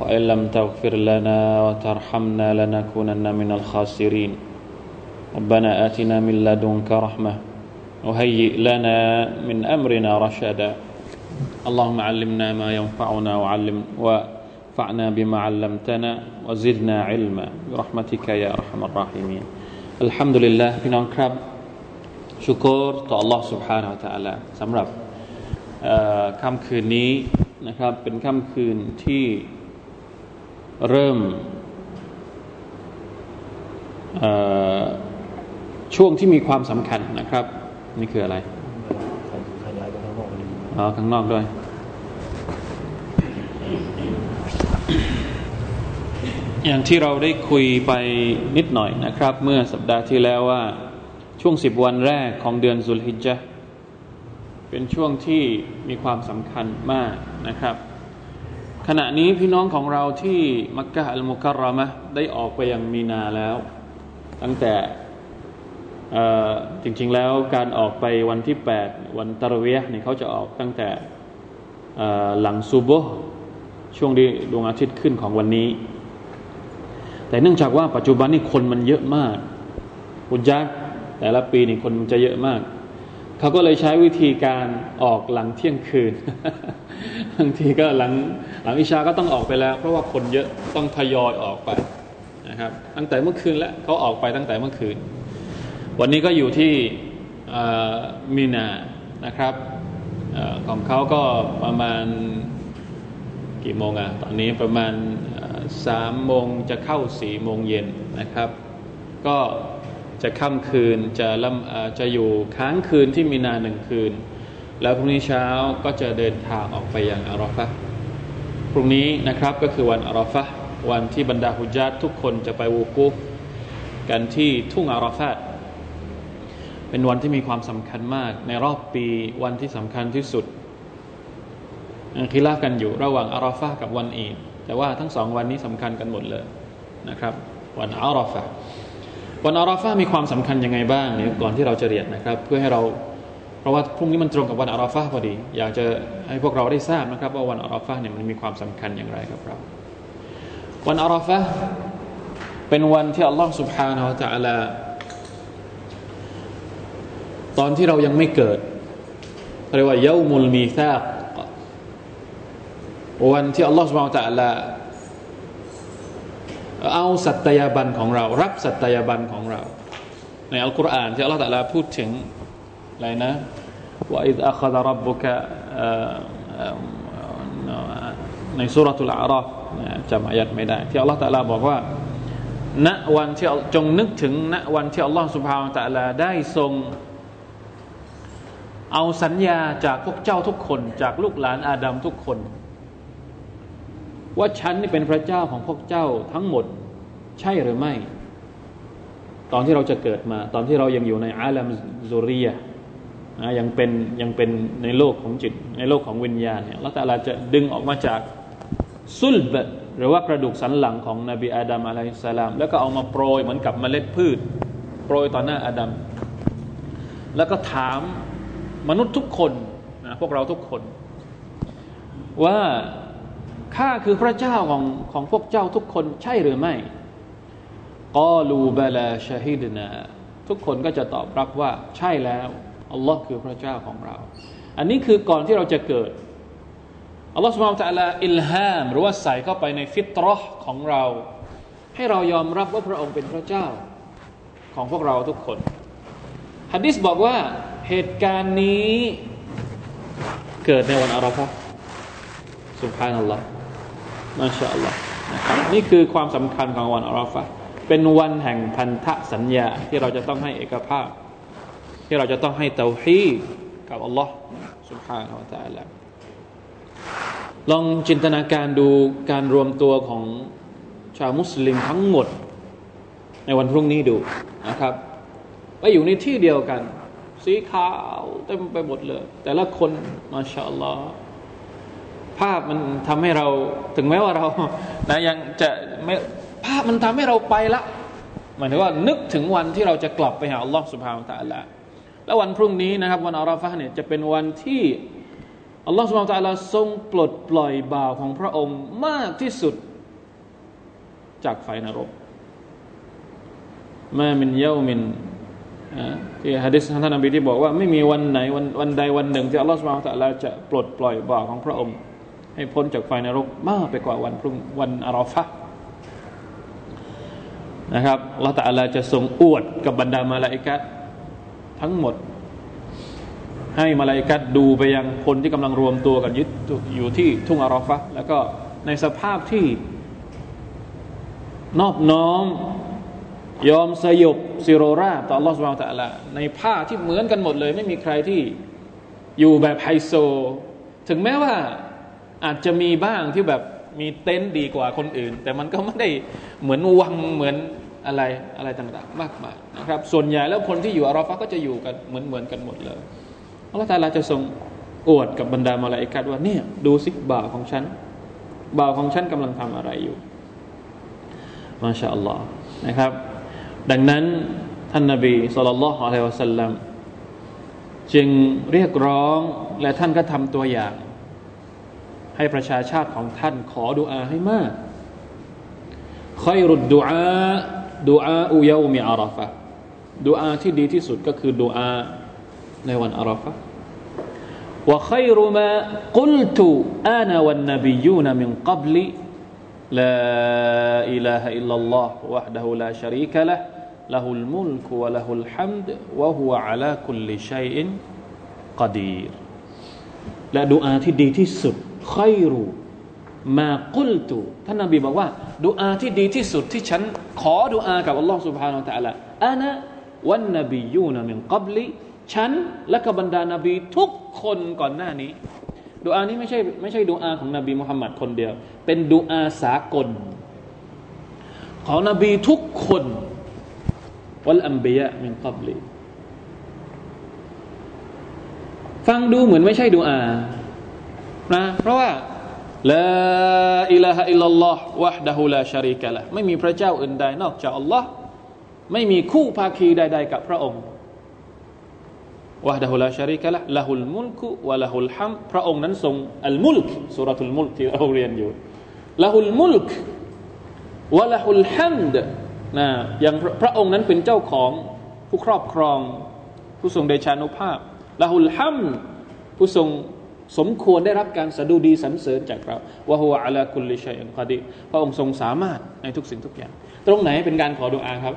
وإن لم تغفر لنا وترحمنا لنكونن من الخاسرين ربنا آتنا من لدنك رحمة وهيئ لنا من أمرنا رشدا اللهم علمنا ما ينفعنا وعلم وفعنا بما علمتنا وزدنا علما برحمتك يا أرحم الراحمين الحمد لله พี่น้องครับชุกรต่อ Allah سبحانه และ تعالى สำหรับค่ำคืนนี้นะครับเป็นค่ำคืนที่ เริ่มช่วงที่มีความสำคัญนะครับ นี่คืออะไรขยายไปข้างนอกอ๋อข้างนอกด้วยอย่างที่เราได้คุยไปนิดหน่อยนะครับ เมื่อสัปดาห์ที่แล้วว่าช่วงสิบวันแรกของเดือนสุลฮิจจ์เป็นช่วงที่มีความสำคัญมากนะครับ ขณะนี้พี่น้องของเราที่มักกะอัลมุการามะได้ออกไปยังมีนาแล้ว ตั้งแต่จริงๆแล้วการออกไปวันที่ 8 วันตะรเวียเนี่ยเขาจะออกตั้งแต่หลังซูโบช่วงที่ดวงอาทิตย์ขึ้นของวันนี้ แต่เนื่องจากว่าปัจจุบันนี้คนมันเยอะมากอุจักแต่ละปีนี่คนมันจะเยอะมาก เขาก็เลยใช้วิธีการออกหลังเที่ยงคืน บางทีก็หลังหลังอิชาก็ต้องออกไปแล้ว เพราะว่าคนเยอะต้องทยอยออกไปนะครับ ตั้งแต่เมื่อคืนแล้วเขาออกไปตั้งแต่เมื่อคืน วันนี้ก็อยู่ที่มีนานะครับอของเขาก็ประมาณกี่โมงอะตอนนี้ประมาณสามโมงจะเข้าสี่โมงเย็นนะครับ ก็จะค่ำคืนจะลำจะอยู่ค้างคืนที่มีนาหนึ่งคืน แล้วพรุ่งนี้เช้าก็จะเดินทางออกไปยังอารอฟะพรุ่งนี้นะครับก็คือวันอารอฟะวันที่บรรดาฮุญาตทุกคนจะไปวูกุฟกันที่ทุ่งอารอฟะเป็นวันที่มีความสำคัญมาก ในรอบปีวันที่สำคัญที่สุดคิลาฟกันอยู่ระหว่างอารอฟะกับวันอีดแต่ว่าทั้งสองวันนี้สำคัญกันหมดเลยนะครับ วันอารอฟะวันอาราฟามีความสำคัญยังไงบ้างเนี่ยก่อนที่เราจะเรียนนะครับ เพื่อให้เรา เพราะว่าพรุ่งนี้มันตรงกับวันอาราฟาพอดี อยากจะให้พวกเราได้ทราบนะครับ ว่าวันอาราฟาเนี่ยมันมีความสำคัญอย่างไรครับเราวันอาราฟาเป็นวันที่อัลลอฮฺ سبحانه และ تعالى ตอนที่เรายังไม่เกิดเรียกว่าเยามุลมีซากวันที่อัลลอฮฺ سبحانه และ تعالى เอาสัตยาบันของเรา รับสัตยาบันของเรา ในอัลกุรอานที่อัลลอฮฺตะลาพูดถึง อะไรนะว่าอิดอัคดรับบุกะในสุรทูลอาราฟจำอายัดไม่ได้ ที่อัลลอฮฺตะลาบอกว่าณวันที่จงนึกถึงณวันที่อัลลอฮฺสุบฮาวตะลาได้ทรง เอาสัญญาจากพวกเจ้าทุกคน จากลูกหลานอาดัมทุกคน ว่าฉันนี่เป็นพระเจ้าของพวกเจ้าทั้งหมดใช่หรือไม่ ตอนที่เราจะเกิดมา ตอนที่เรายังอยู่ในอาลัมซุรียะ ยังเป็นยังเป็นในโลกของจิต ในโลกของวิญญาณเนี่ยละแต่เราจะดึงออกมาจากซุลบหรือว่ากระดูกสันหลังของนบีอาดัมอะลัยฮิสสลาม แล้วก็เอามาโปรยเหมือนกับเมล็ดพืช โปรยต่อหน้าอาดัมแล้วก็ถามมนุษย์ทุกคนนะพวกเราทุกคน ว่าข้าคือพระเจ้าของของพวกเจ้าทุกคนใช่หรือไม่กอลูบลาชาฮิดนาทุกคนก็จะตอบรับว่าใช่แล้ว อัลลอฮ์คือพระเจ้าของเรา อันนี้คือก่อนที่เราจะเกิดอัลลอฮ์สุบฮานตะลาอิลฮามหรือว่าใส่เข้าไปในฟิตรอของเรา ให้เรายอมรับว่าพระองค์เป็นพระเจ้าของพวกเราทุกคนฮะดิษบอกว่าเหตุการณ์นี้เกิดในวันอาราฟะสุบฮานัลลอฮ์มาชาอัลลอฮ์นะครับนี่คือความสำคัญของวันอาราฟะเป็นวันแห่งพันธสัญญาที่เราจะต้องให้เอกภาพ ที่เราจะต้องให้เตาฮีกับอัลลอฮ์ سبحانه และ تعالى ลองจินตนาการดูการรวมตัวของชาวมุสลิมทั้งหมด ในวันพรุ่งนี้ดูนะครับไปอยู่ในที่เดียวกัน สีขาวเต็มไปหมดเลย แต่ละคนมาชาอัลลอฮ์ภาพมันทำให้เราถึงแม้ว่าเรานะยังจะไม่ภาพมันทำให้เราไปละหมายถึงว่านึกถึงวันที่เราจะกลับไปหาอัลลอฮ์สุบฮานตะอัลละ แล้ววันพรุ่งนี้นะครับ วันอาราฟะเนี่ยจะเป็นวันที่อัลลอฮ์สุบฮานตะลละทรงปลดปล่อยบ่าวของพระองค์มากที่สุดจากไฟนรกมามินเยามินที่ฮะดิษท่านนบีที่บอกว่าไม่มีวันไหนวันวันใดวันหนึ่งที่อัลลอฮฺสุบฮานตะลาจะปลดปล่อยบ่าวของพระองค์ ให้พ้นจากไฟนรกมากไปกว่าวันพรุ่งวันอารอฟะนะครับอัลลอฮฺตะลาจะทรงอวดกับบรรดามาลาอิกัด ทั้งหมด ให้มาลายกัดดูไปยังคนที่กำลังรวมตัวกันยึดอยู่ที่ทุ่งอารอฟะแล้วก็ในสภาพที่นอบน้อมยอมสยบซิโรราต่อ Allah Subhanahu Wa ในผ้าที่เหมือนกันหมดเลย ไม่มีใครที่อยู่แบบไฮโซ ถึงแม้ว่าอาจจะมีบ้างที่แบบมีเต็นท์ดีกว่าคนอื่น แต่มันก็ไม่ได้เหมือนวังเหมือน อะไรอะไรต่างๆ มากมายนะครับ ส่วนใหญ่แล้วคนที่อยู่อารอฟะก็จะอยู่กันเหมือนเหมือนกันหมดเลยอัลลอฮฺตาลาจะทรงอวดกับบรรดามาลาอิกัดว่าเนี่ยดูสิบ่าวของฉันบ่าวของฉันกำลังทำอะไรอยู่มาชาอัลลอฮ์นะครับ ดังนั้นท่านนาบีสุลต่านละฮ์อะลัยวะสัลลัมจึงเรียกร้องและท่านก็ทำตัวอย่าง ให้ประชาชาติของท่านขอดุอาให้มากคอยรุดดุอา ดูอาอุยาอุมิอาราฟะดูอาที่ดีที่สุดก็คือดูอาในวันอาราฟะว่าใครรู้มากุลตุอานาวันนบียูนมินกับลี لا إله إلا الله وحده لا شريك له له الملك وله الحمد وهو على كل شيء قدير และดูอาที่ดีที่สุดไครู มากุลตุท่านนบีบอกว่าดูอาที่ดีที่สุดที่ฉันขอดูอากับอัลลอฮ์ سبحانه และ تعالى อานะวันนบียูนมินกับลิฉันและกับบรรดานบีทุกคนก่อนหน้านี้ดูอานี้ไม่ใช่ไม่ใช่ดูอาของนบีมุฮัมมัดคนเดียว เป็นดูอาสากล ของนบีทุกคนวัลอัมบียะมินกับลีฟังดูเหมือนไม่ใช่ดูอานะเพราะว่า ละอิลาฮะอิลลัลลอฮ์วะฮดะฮูลาชาริกะละไม่มีพระเจ้าอื่นใดนอกจากอัลลอฮ์ไม่มีคู่ภาคีใด ๆ กับพระองค์วะดะฮุลาชาริกะละละฮุลมุลกุวะละฮุลฮัมพระองค์นั้นทรงอัลมุลกสุรทุลมุลกที่เราเรียนอยู่ละฮุลมุลกวะละฮุลฮัมดนะอย่างพระองค์นั้นเป็นเจ้าของผู้ครอบครอง ผู้ทรงเดชานุภาพละฮุลฮัมผู้ทรง สมควรได้รับการสดุดีสรรเสริญจากเราวะฮุวะอัลาคุลิชัยอันคดีพระองค์ทรงสามารถในทุกสิ่งทุกอย่าง ตรงไหนเป็นการขอดุอาครับ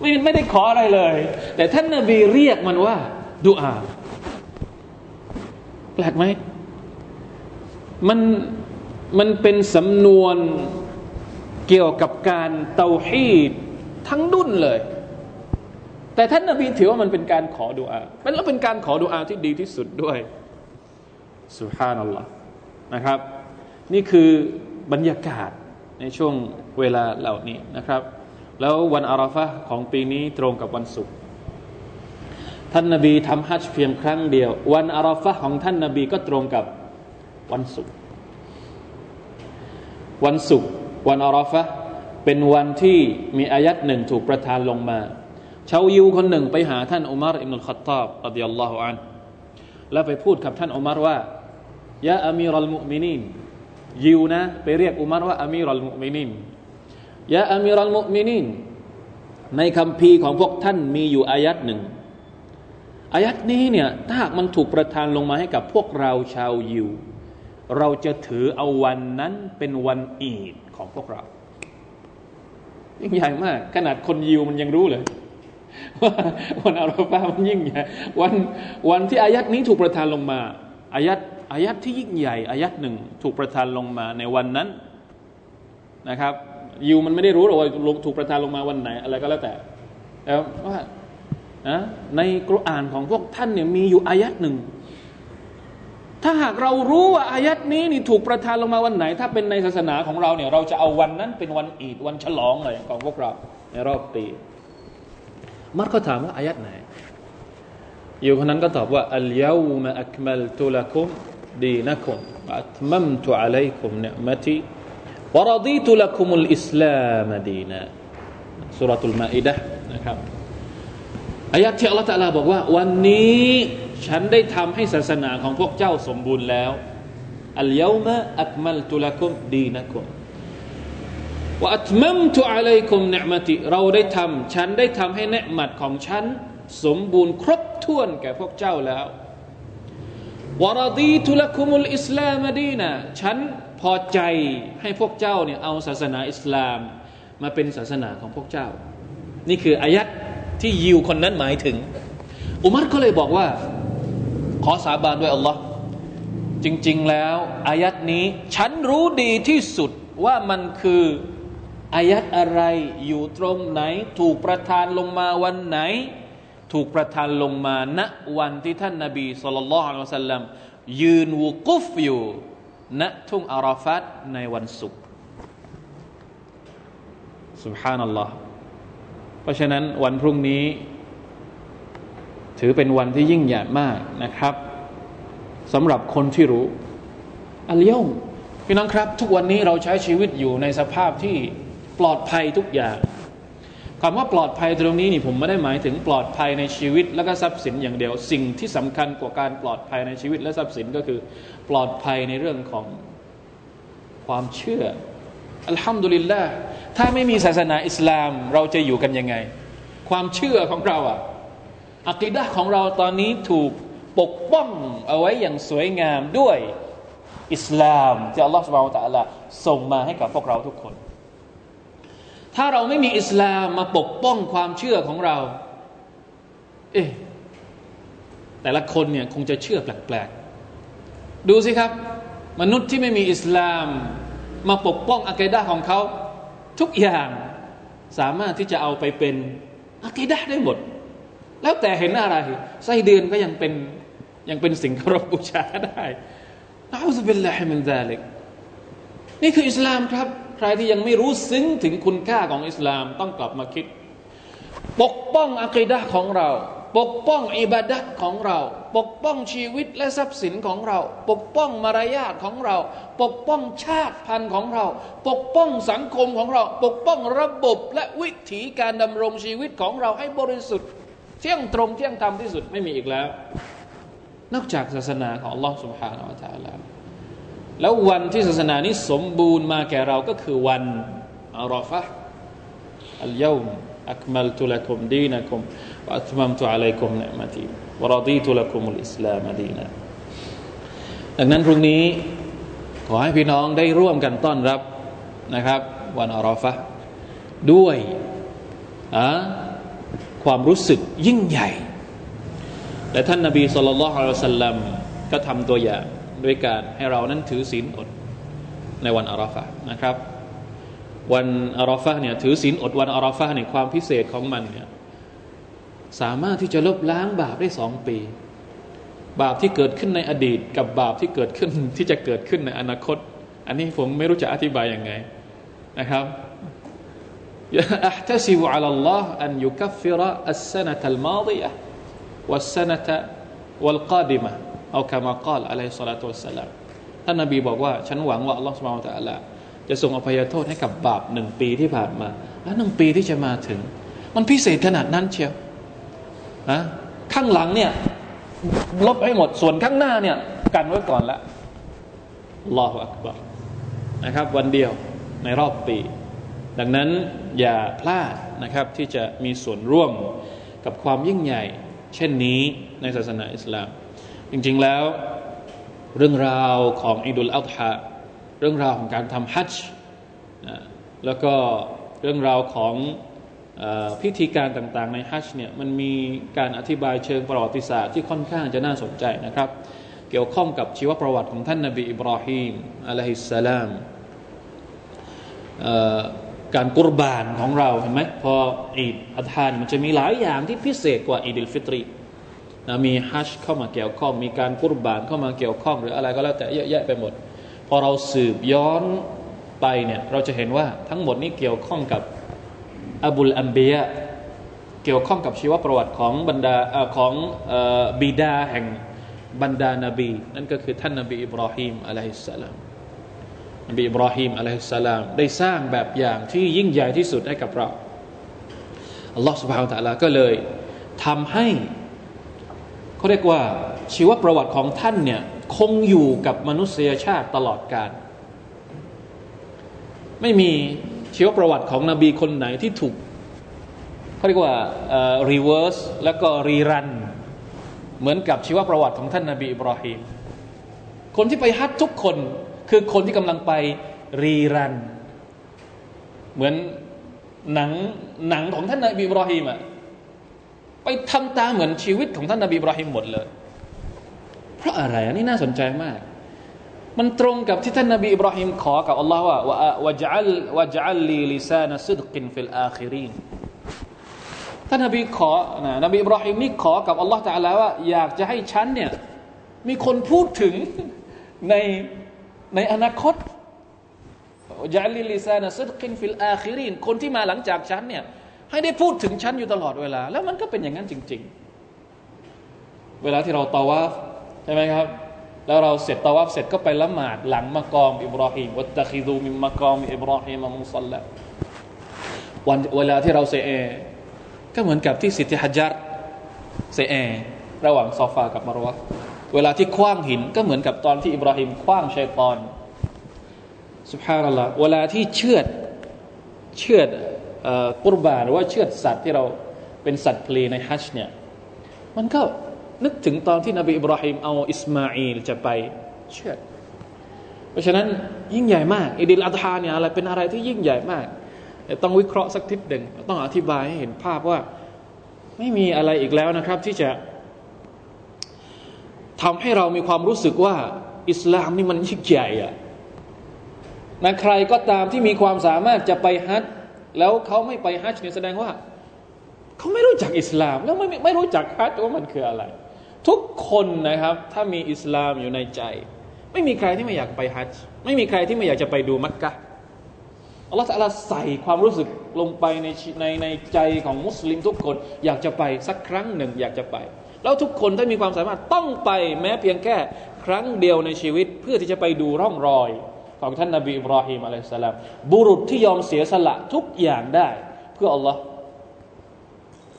ไม่ไม่ได้ขออะไรเลย แต่ท่านนาบีเรียกมันว่าดุอาแปลกไหมมันมันเป็นสำนวนเกี่ยวกับการเตาฮีดทั้งดุนเลย แต่ท่านนาบีถือว่ามันเป็นการขอดุอาเป็นแล้วเป็นการขอดุอาที่ดีที่สุดด้วยสุฮานัลลอฮ์นะครับ นี่คือบรรยากาศในช่วงเวลาเหล่านี้นะครับ แล้ววันอาราฟะของปีนี้ตรงกับวันศุกร์ท่านนาบีทำฮัจญ์เพียงครั้งเดียว วันอาราฟะของท่านนาบีก็ตรงกับวันศุกร์วันศุกร์วันอาราฟะเป็นวันที่มีอายัดหนึ่งถูกประทานลงมา ชาวยิวคนหนึ่งไปหาท่านอุมารอิบนุลขัตตาบรดิยัลลอฮุอันแล้วไปพูดกับท่านอุมารว่ายาอามีรัลมุมินีนยิวนะไปเรียกอุมารว่าอามีรัลมุมินีนยาอามิรัลมุมินินในคำพีของพวกท่านมีอยู่อายัดหนึ่งอายัดนี้เนี่ยถ้าหากมันถูกประทานลงมาให้กับพวกเราชาวยิว เราจะถือเอาวันนั้นเป็นวันอีดของพวกเรายิ่งใหญ่มาก ขนาดคนยิวมันยังรู้เลย ว่าวันอาราฟามันยิ่งใหญ่วันวันที่อายัดนี้ถูกประทานลงมาอายัดอายัดที่ยิ่งใหญ่อายัดหนึ่งถูกประทานลงมาในวันนั้นนะครับยิวมันไม่ได้รู้หรอกว่าถูกประทานลงมาวันไหน อะไรก็แล้วแต่แล้วว่านะในกุรอานของพวกท่านเนี่ยมีอยู่อายัดหนึ่งถ้าหากเรารู้ว่าอายัดนี้นี่ถูกประทานลงมาวันไหน ถ้าเป็นในศาสนาของเราเนี่ย เราจะเอาวันนั้นเป็นวันอีดวันฉลองเลยของพวกเราในรอบปี มัดเขาถามว่าอายัดไหน อยู่คนนั้นก็ตอบว่าอัลยาวมะอักมัลตุลกุมดีนักุมอัตมัมตุอะลัยกุมเนมติวรดีตุลกุมุลอิสลามดีนะสุรทูลมาอิดะนะครับอายัดที่อัลลอฮฺตะลาบอกว่า วันนี้ฉันได้ทำให้ศาสนาของพวกเจ้าสมบูรณ์แล้วอัลยาวมะอักมัลตุลกุมดีนักุม ว่าอัตมัมตุอะลัยกุมเนมติ เราได้ทำฉันได้ทำให้เนืมัดของฉัน สมบูรณ์ครบถ้วนแก่พวกเจ้าแล้ววรดีตุลกุมุลอิสลามดีนะฉันพอใจให้พวกเจ้าเนี่ยเอาศาสนาอิสลามมาเป็นศาสนาของพวกเจ้า นี่คืออายัดที่ยิวคนนั้นหมายถึง อุมัรก็เลยบอกว่า ขอสาบานด้วยอัลลอฮ์จริง ๆ แล้วอายัดนี้ ฉันรู้ดีที่สุดว่ามันคือ อายัดอะไรอยู่ตรงไหน ถูกประทานลงมาวันไหน ถูกประทานลงมาณวันที่ท่านนาบีสุลต่านละอัลสัลลัมยืนวุกุฟอยู่ณทุ่งอาราฟัตในวันศุกร์ سبحان อัลลอฮ์เพราะฉะนั้นวันพรุ่งนี้ ถือเป็นวันที่ยิ่งใหญ่มากนะครับสำหรับคนที่รู้อัลยมพี่น้องครับ ทุกวันนี้เราใช้ชีวิตอยู่ในสภาพที่ ปลอดภัยทุกอย่างคำว่าปลอดภัยตรงนี้นี่ผมไม่ได้หมายถึงปลอดภัยในชีวิต และก็ทรัพย์สินอย่างเดียว สิ่งที่สำคัญกว่าการปลอดภัยในชีวิตและทรัพย์สินก็คือ ปลอดภัยในเรื่องของความเชื่ออัลฮัมดุลิลละถ้าไม่มีศาสนาอิสลามเราจะอยู่กันยังไง ความเชื่อของเราอะอักิดะของเราตอนนี้ถูกปกป้องเอาไว้อย่างสวยงามด้วยอิสลามที่อัลลอฮฺสุบฮานตะอัลลส่งมาให้กับพวกเราทุกคน ถ้าเราไม่มีอิสลามมาปกป้องความเชื่อของเรา เอ๊ะแต่ละคนเนี่ยคงจะเชื่อแปลกๆ ดูสิครับ มนุษย์ที่ไม่มีอิสลาม มาปกป้องอากีดะของเขา ทุกอย่างสามารถที่จะเอาไปเป็นอากีดะได้หมด แล้วแต่เห็นอะไรไส้เดือนก็ยังเป็นยังเป็นสิ่งเคารพบูชาได้นะอุบิลลาฮิมินซาลิกนี่คืออิสลามครับ ใครที่ยังไม่รู้ซึ้งถึงคุณค่าของอิสลามต้องกลับมาคิด ปกป้องอากีดะของเรา ปกป้องอิบาดะของเรา ปกป้องชีวิตและทรัพย์สินของเรา ปกป้องมารยาทของเรา ปกป้องชาติพันธุ์ของเรา ปกป้องสังคมของเรา ปกป้องระบบและวิถีการดำรงชีวิตของเราให้บริสุทธิ์เที่ยงตรงเที่ยงธรรมที่สุดไม่มีอีกแล้วนอกจากศาสนาของ Allah سبحانه และ تعالى แล้ววันที่ศาสนานี้สมบูรณ์มาแก่เราก็คือวันอาราฟะอัลยามอักมัลตุลักุมดีนักุมวะอัตมัมตุอะลัยกุมเนมตีวะรดีตุลักุมุลอิสลามดีนะดังนั้นพรุ่งนี้ขอให้พี่น้องได้ร่วมกันต้อนรับนะครับ วันอาราฟะด้วยอะความรู้สึกยิ่งใหญ่ และท่านนาบีสุลต่านละฮ์อัลสัลลัมก็ทำตัวอย่าง ด้วยการให้เรานั้นถือศีลอดในวันอาราฟะนะครับ วันอาราฟะเนี่ยถือศีลอดวันอาราฟะเนี่ยความพิเศษของมันเนี่ยสามารถที่จะลบล้างบาปได้สองปี บาปที่เกิดขึ้นในอดีต กับบาปที่เกิดขึ้นที่จะเกิดขึ้นในอนาคต อันนี้ผมไม่รู้จะอธิบายยังไงนะครับอัตซิบอัลลอ เอาคามากอลอะไรสลาตุสลามท่านนบีบอกว่า ฉันหวังว่าอัลลอฮฺสุบานตะลาจะส่งอภัยโทษให้กับบาปหนึ่งปีที่ผ่านมา และหนึ่งปีที่จะมาถึง มันพิเศษขนาดนั้นเชียวนะข้างหลังเนี่ย ลบให้หมดส่วนข้างหน้าเนี่ย กันไว้ก่อนละรออักบารนะครับ วันเดียวในรอบปี ดังนั้นอย่าพลาดนะครับที่จะมีส่วนร่วมกับความยิ่งใหญ่ เช่นนี้ในศาสนาอิสลาม จริง ๆแล้วเรื่องราวของอิดุลอัลฮะเรื่องราวของการทำฮัจจ์แล้วก็เรื่องราวของพิธีการต่างๆ ในฮัจจ์เนี่ยมันมีการอธิบายเชิงประวัติศาสตร์ที่ค่อนข้างจะน่าสนใจนะครับ เกี่ยวข้องกับชีวประวัติของท่านนาบีอิบราฮิมعليه السلام การกุรบานของเราเห็นไหมพออีดอัฎฮามันจะมีหลายอย่างที่พิเศษกว่าอีดิลฟิตรี นะมีฮัจเข้ามาเกี่ยวข้อง มีการกุรบานเข้ามาเกี่ยวข้อง หรืออะไรก็แล้วแต่เยอะแยะไปหมด พอเราสืบย้อนไปเนี่ยเราจะเห็นว่าทั้งหมดนี้เกี่ยวข้องกับอบุลอัมเบียเกี่ยวข้องกับชีวประวัติของบรรดาของบิดาแห่งบรรดานาบี นั่นก็คือท่านนาบีอิบราฮิมอะลัยฮิสสลามนบีอิบราฮิมอะลัยฮิสสลามได้สร้างแบบอย่างที่ยิ่งใหญ่ที่สุดให้กับเราอัลลอฮฺสุบฮานตะลาก็เลยทำให้ เขาเรียกว่าชีวประวัติของท่านเนี่ยคงอยู่กับมนุษยชาติตลอดกาลไม่มีชีวประวัติของนบีคนไหนที่ถูกเขาเรียกว่า reverse แล้วก็ rerun เหมือนกับชีวประวัติของท่านนาบีอิบราฮิมคนที่ไปฮัจญ์ทุกคนคือคนที่กำลังไป rerun เหมือนหนังหนังของท่านนาบีอิบราฮิมอะ ไปทำตามเหมือนชีวิตของท่านนาบีอิบราฮิมหมดเลย เพราะอะไรอันนี้น่าสนใจมาก มันตรงกับที่ท่านนาบีอิบราฮิมขอกับอัลลอฮ์ว่าواجعل واجعل لي لسان صدق في الآخرين ท่านนบีขอนะนบีอิบราฮิมนี่ขอกับอัลลอฮ์ تعالى ว่าอยากจะให้ฉันเนี่ยมีคนพูดถึงในในอนาคตاجعل لي لسان صدق في الآخرين คนที่มาหลังจากฉันเนี่ย ให้ได้พูดถึงฉันอยู่ตลอดเวลา แล้วมันก็เป็นอย่างนั้นจริง ๆ เวลาที่เราตาวาฟใช่ไหมครับ แล้วเราเสร็จตาวาฟเสร็จก็ไปละหมาดหลังมากอมอิบราฮิมวัตตะคิดูมิมมากอมอิบราฮิมมุสลละวันเวลาที่เราเสเอก็เหมือนกับที่ซิตติฮาจัรสะแอระหว่างซอฟากับมารวะเวลาที่ขว้างหินก็เหมือนกับตอนที่อิบราฮิมขว้างชัยตอนสุภาพนัลลอฮ์เวลาที่เชือดเชือด กุรบานหรือว่าเชือดสัตว์ที่เราเป็นสัตว์เพลในฮัจเนี่ยมันก็นึกถึงตอนที่นบีอิบราฮิมเอาอิสมาอีลจะไปเชือดเพราะฉะนั้นยิ่งใหญ่มากอิดิลอัตฮาเนี่ยอะไรเป็นอะไรที่ยิ่งใหญ่มากต้องวิเคราะห์สักทิศหนึ่งต้องอธิบายให้เห็นภาพว่าไม่มีอะไรอีกแล้วนะครับ ที่จะทำให้เรามีความรู้สึกว่า อิสลามนี่มันยิ่งใหญ่อะนะใครก็ตามที่มีความสามารถจะไปฮัจ แล้วเขาไม่ไปฮัจเนี่ยแสดงว่า เขาไม่รู้จักอิสลาม แล้วไม่ไม่รู้จักฮัจว่ามันคืออะไร ทุกคนนะครับ ถ้ามีอิสลามอยู่ในใจ ไม่มีใครที่ไม่อยากไปฮัจไม่มีใครที่ไม่อยากจะไปดูมักกะอัลลอฮฺสัลใส่ความรู้สึกลงไปในในในใจของมุสลิมทุกคน อยากจะไปสักครั้งหนึ่งอยากจะไป แล้วทุกคนถ้ามีความสามารถต้องไปแม้เพียงแค่ครั้งเดียวในชีวิต เพื่อที่จะไปดูร่องรอย ของท่านนาบีอิบราฮิมอะลัยสลามบุรุษที่ยอมเสียสละทุกอย่างได้ เพื่ออัลลอฮ์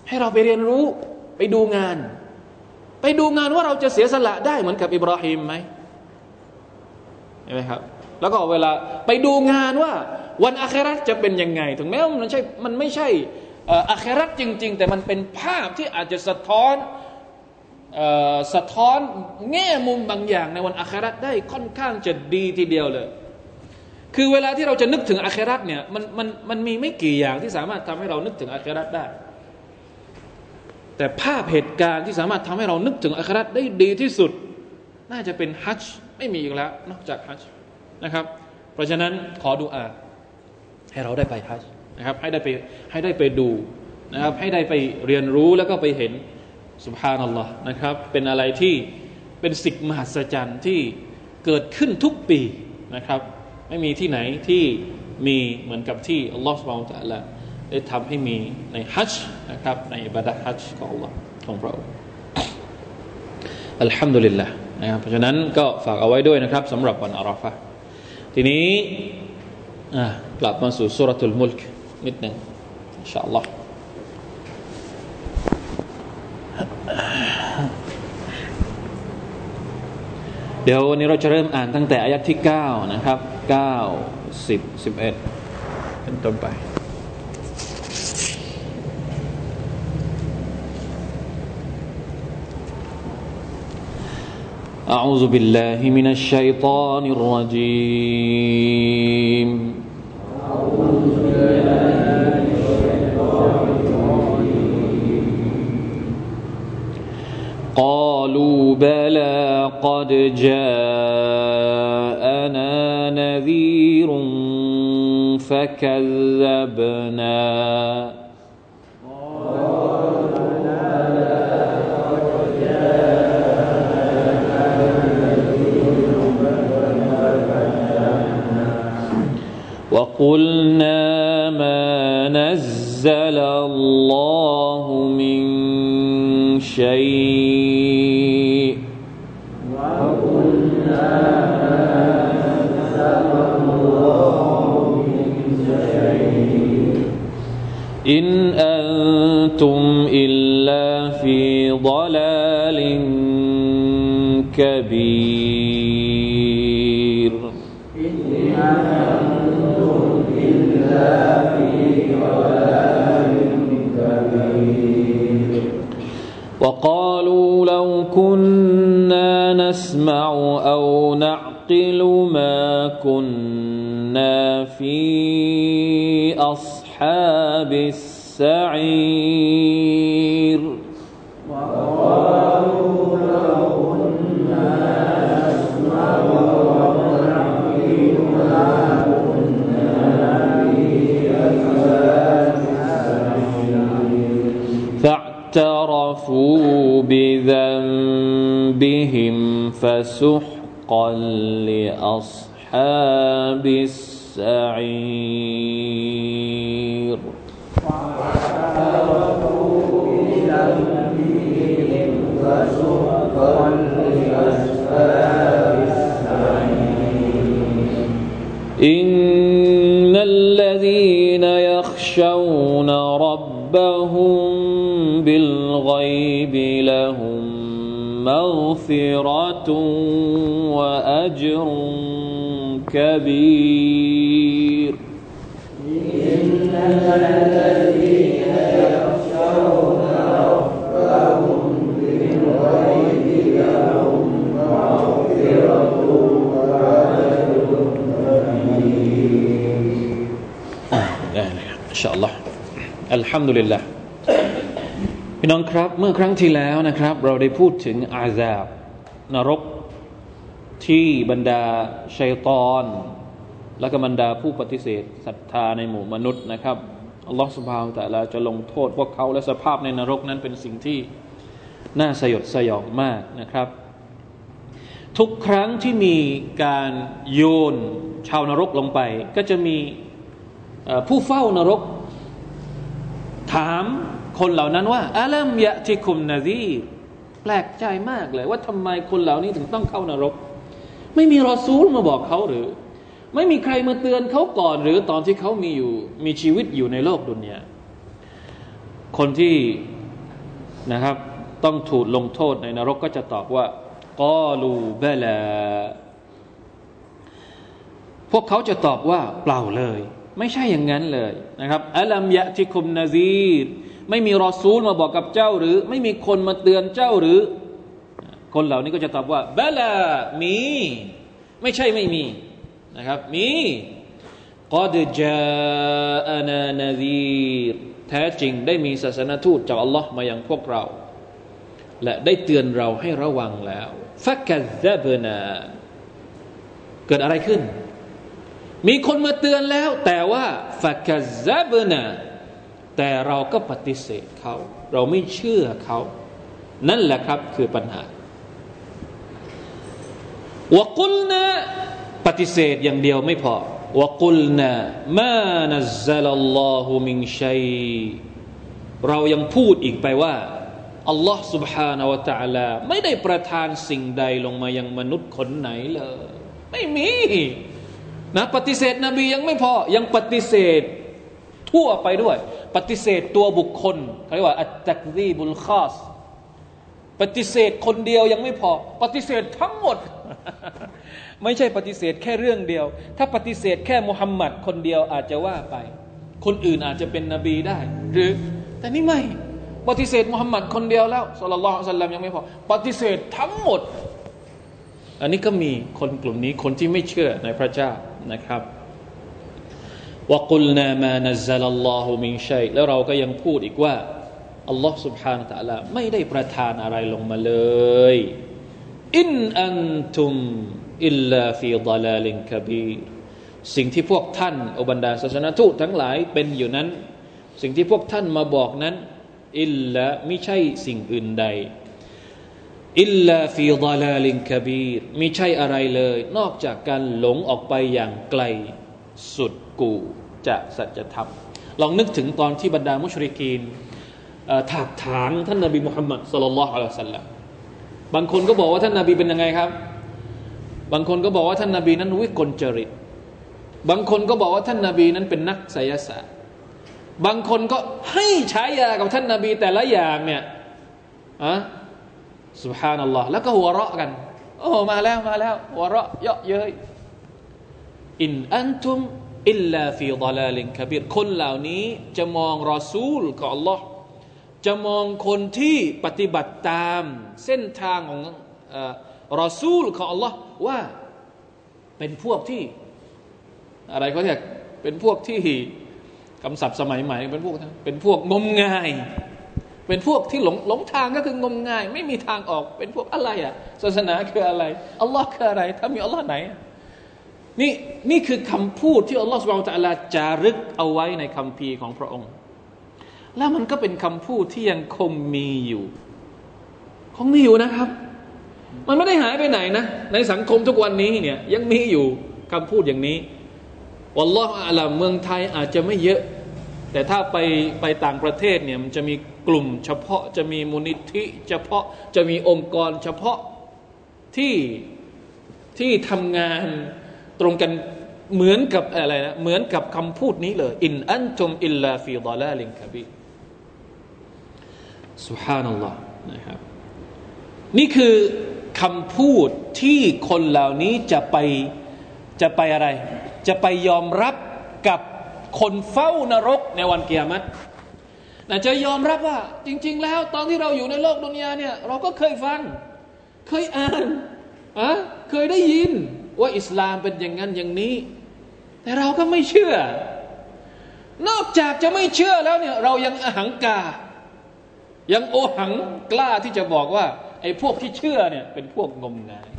ให้เราไปเรียนรู้ไปดูงาน ไปดูงานว่าเราจะเสียสละได้เหมือนกับอิบราฮิมไหมเห็นไหมครับ แล้วก็เวลาไปดูงานว่า วันอาคราตจะเป็นยังไง ถึงแม้ว่ามันใช่มันไม่ใช่อาคราตจริง ๆ แต่มันเป็นภาพที่อาจจะสะท้อนสะท้อนแง่มุมบางอย่างในวันอาคราตได้ค่อนข้างจะดีทีเดียวเลย คือเวลาที่เราจะนึกถึงอาคราตเนี่ยมันมันมันมีไม่กี่อย่างที่สามารถทำให้เรานึกถึงอาคราตได้ แต่ภาพเหตุการณ์ที่สามารถทำให้เรานึกถึงอาคราตได้ดีที่สุด น่าจะเป็นฮัจจ์ไม่มีอีกแล้ว นอกจากฮัจจ์นะครับ เพราะฉะนั้นขอดูอาให้เราได้ไปฮัจจ์นะครับให้ได้ไปให้ได้ไปดูนะครับให้ได้ไปเรียนรู้แล้วก็ไปเห็นสุภานัลลอฮ์นะครับ เป็นอะไรที่เป็นสิ่งมหัศจรรย์ที่เกิดขึ้นทุกปีนะครับ ไม่มีที่ไหนที่มีเหมือนกับที่อัลลอฮฺสุบานตะละได้ทำให้มีในฮัจนะครับ ในบาดฮัจของ Allah ของพระองค์อัลฮัมดุลิลละนะครับเพราะฉะนั้นก็ฝากเอาไว้ด้วยนะครับสำหรับวันอาราฟะทีนี้กลับมาสู่สุรทูลมุลกนิดหนึ่งอินชาอัลลอฮ์ เดี๋ยววันนี้เราจะเริ่มอ่านตั้งแต่อายัดที่9นะครับ9 10 11เป็นต้นไป أعوذ بالله من الشيطان الرجيم قالوا بلى قد جاءنا نذير فكذبنا. وقلنا ما نزل الله من شيء. إن أنتم إلا في ضلال كبير. إن أنتم إلا في ضلال كبير وقالوا لو كنا نسمع أو نعقل ما كنا في أصحاب السعير وقالوا نسمع ما كنا في فاعترفوا بذنبهم فسحقا لأصحاب السعير ربهم بالغيب لهم مغفرة وأجر كبير إن الذين يخشون ربهم بالغيب لهم مغفرة وأجر كبير إن شاء الله. อัลฮัมดุลิลละพี่น้องครับ เมื่อครั้งที่แล้วนะครับ เราได้พูดถึงอาซาบนรกที่บรรดาชัยตอน และก็บรรดาผู้ปฏิเสธศรัทธาในหมู่มนุษย์นะครับอัลลอฮฺสุบฮาวแต่ละจะลงโทษพวกเขาและสภาพในนรกนั้นเป็นสิ่งที่น่าสยดสยองมากนะครับ ทุกครั้งที่มีการโยนชาวนรกลงไป ก็จะมีผู้เฝ้านรก ถามคนเหล่านั้นว่าอาลัมยะทิคุมนาซีแปลกใจมากเลย ว่าทำไมคนเหล่านี้ถึงต้องเข้านรก ไม่มีรอซูลมาบอกเขาหรือ ไม่มีใครมาเตือนเขาก่อน หรือตอนที่เขามีอยู่มีชีวิตอยู่ในโลกดุนยาคนที่นะครับ ต้องถูกลงโทษในนรกก็จะตอบว่ากอลูเบลาพวกเขาจะตอบว่าเปล่าเลย ไม่ใช่อย่างนั้นเลยนะครับอัลัมยะทิคุมนาซีรไม่มีรอซูลมาบอกกับเจ้าหรือ ไม่มีคนมาเตือนเจ้าหรือ คนเหล่านี้ก็จะตอบว่าบลามี ไม่ใช่ไม่มีนะครับมีกอดจาอานานาดีรแท้จริงได้มีศาสนทูตจากอัลลอฮ์มาย่างพวกเรา และได้เตือนเราให้ระวังแล้วฟักกะซบนาเกิดอะไรขึ้น มีคนมาเตือนแล้ว แต่ว่าฟักกะซบนาแต่เราก็ปฏิเสธเขา เราไม่เชื่อเขา นั่นแหละครับคือปัญหาวกุลนะปฏิเสธอย่างเดียวไม่พอวกุลนะมานัซซัลลอฮุมิงชัยเรายังพูดอีกไปว่าอัลลอฮ์ سبحانه และ تعالى ไม่ได้ประทานสิ่งใดลงมายังมนุษย์คนไหนเลย ไม่มี นะปฏิเสธนบียังไม่พอยังปฏิเสธทั่วไปด้วย ปฏิเสธตัวบุคคลเขาเรียกว่าอัตตักซีบุลคาสปฏิเสธคนเดียวยังไม่พอ ปฏิเสธทั้งหมด ไม่ใช่ปฏิเสธแค่เรื่องเดียว ถ้าปฏิเสธแค่มุฮัมมัดคนเดียวอาจจะว่าไป คนอื่นอาจจะเป็นนบีได้ หรือแต่นี่ไม่ปฏิเสธมุฮัมมัดคนเดียวแล้วสุลลัลอฮุสัลลัมยังไม่พอ ปฏิเสธทั้งหมด อันนี้ก็มีคนกลุ่มนี้คนที่ไม่เชื่อในพระเจ้า นะครับวกุลนามานัซซัลลอฮุมินชัยแล้วเราก็ยังพูดอีกว่าอัลลอฮ์ سبحانه และ تعالى ไม่ได้ประทานอะไรลงมาเลยอินอันตุมอิลลาฟีดลาลินคบีสิ่งที่พวกท่านอบรรดาศาสนทูตทั้งหลายเป็นอยู่นั้น สิ่งที่พวกท่านมาบอกนั้น อิลลาไม่ใช่สิ่งอื่นใด อิลลาฟีดลาลินคบีรม่ใช่อะไรเลย นอกจากการหลงออกไปอย่างไกลสุดกูจะสัจธรรม ลองนึกถึงตอนที่บรรดามุชริกีนถากถางท่านนาบีมุฮัมมัดสุลลัลลอฮุอะลัยฮิสัลลัมบางคนก็บอกว่าท่านนาบีเป็นยังไงครับ บางคนก็บอกว่าท่านนาบีนั้นวิกลจริต บางคนก็บอกว่าท่านนาบีนั้นเป็นนักไสยศาสตร์ บางคนก็ให้ใช้ยากับท่านนาบีแต่ละอย่างเนี่ยอะ سبحان الله แล้วก็หัวเราะกัน โอ้มาแล้วมาแล้ว หัวเราะเยอะเย้ยอินอันตุมอิลลาฟีดลาลินคบีรคนเหล่านี้จะมองรอซูลของ อัลลอฮ์ จะมองคนที่ปฏิบัติตามเส้นทางของรอซูลของ Allah ว่าเป็นพวกที่ อะไรเขาเรียกเป็นพวกที่คำศัพท์สมัยใหม่เป็นพวกเป็นพวกงมงาย เป็นพวกที่หลงหลงทางก็คืองมงาย ไม่มีทางออกเป็นพวกอะไรอะ ศาสนาคืออะไรอัลลอฮ์คืออะไร ถ้ามีอัลลอฮ์ไหนนี่นี่คือคำพูดที่อัลลอฮฺสุบไบร์ตะลาจารึกเอาไว้ในคำพีของพระองค์ แล้วมันก็เป็นคำพูดที่ยังคงมีอยู่ คงมีอยู่นะครับ มันไม่ได้หายไปไหนนะ ในสังคมทุกวันนี้เนี่ยยังมีอยู่คำพูดอย่างนี้والله أعلم เมืองไทยอาจจะไม่เยอะ แต่ถ้าไปไปต่างประเทศเนี่ยมันจะมีกลุ่มเฉพาะจะมีมูลนิธิเฉพาะจะมีองค์กรเฉพาะที่ที่ทำงานตรงกันเหมือนกับอะไรนะเหมือนกับคำพูดนี้เลยإن أنتم إلا في ضلال كبيرสุฮานัลลอฮ์นะครับนี่คือคำพูดที่คนเหล่านี้จะไปจะไปอะไร จะไปยอมรับกับ คนเฝ้านรกในวันเกียรตินะจะยอมรับว่า จริง ๆ แล้วตอนที่เราอยู่ในโลกดุนยาเนี่ยเราก็เคยฟัง เคยอ่านอะเคยได้ยินว่าอิสลามเป็นอย่างนั้นอย่างนี้ แต่เราก็ไม่เชื่อ นอกจากจะไม่เชื่อแล้วเนี่ยเรายังอหังกา ยังโอหังกล้าที่จะบอกว่าไอ้พวกที่เชื่อเนี่ยเป็นพวกงมงาย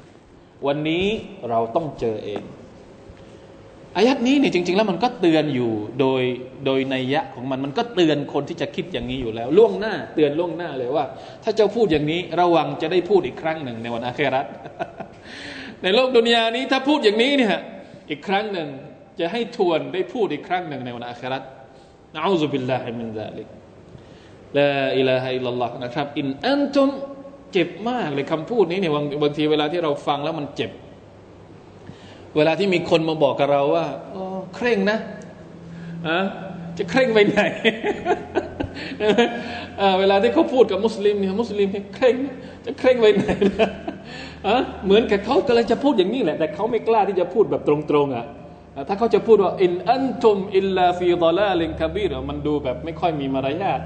วันนี้เราต้องเจอเอง อายัดนี้เนี่ยจริง ๆ แล้วมันก็เตือนอยู่โดยโดยในยยะของมันมันก็เตือนคนที่จะคิดอย่างนี้อยู่แล้ว ล่วงหน้า เตือนล่วงหน้าเลยว่า ถ้าเจ้าพูดอย่างนี้ระวังจะได้พูดอีกครั้งหนึ่งในวันอาคราตในโลกดุนยานี้ถ้าพูดอย่างนี้เนี่ยอีกครั้งหนึ่งจะให้ทวนได้พูดอีกครั้งหนึ่งในวันอาคราตนะอูซุบิลลาฮิมินซาลิกลาอิลาฮะอิลลัลลอฮ์นะครับอินอันตุมเจ็บมากเลยคำพูดนี้เนี่ยบางบางทีเวลาที่เราฟังแล้วมันเจ็บ เวลาที่มีคนมาบอกกับเราว่าเคร่งนะอะจะเคร่งไปไหนเวลาที่เขาพูดกับมุสลิมเนี่ยมุสลิมเคร่งจะเคร่งไปไหนนะเหมือนกับเขากำลังจะพูดอย่างนี้แหละ แต่เขาไม่กล้าที่จะพูดแบบตรงๆอะถ้าเขาจะพูดว่าإن أنتم إلا في ضلال كبير มันดูแบบไม่ค่อยมีมารยาท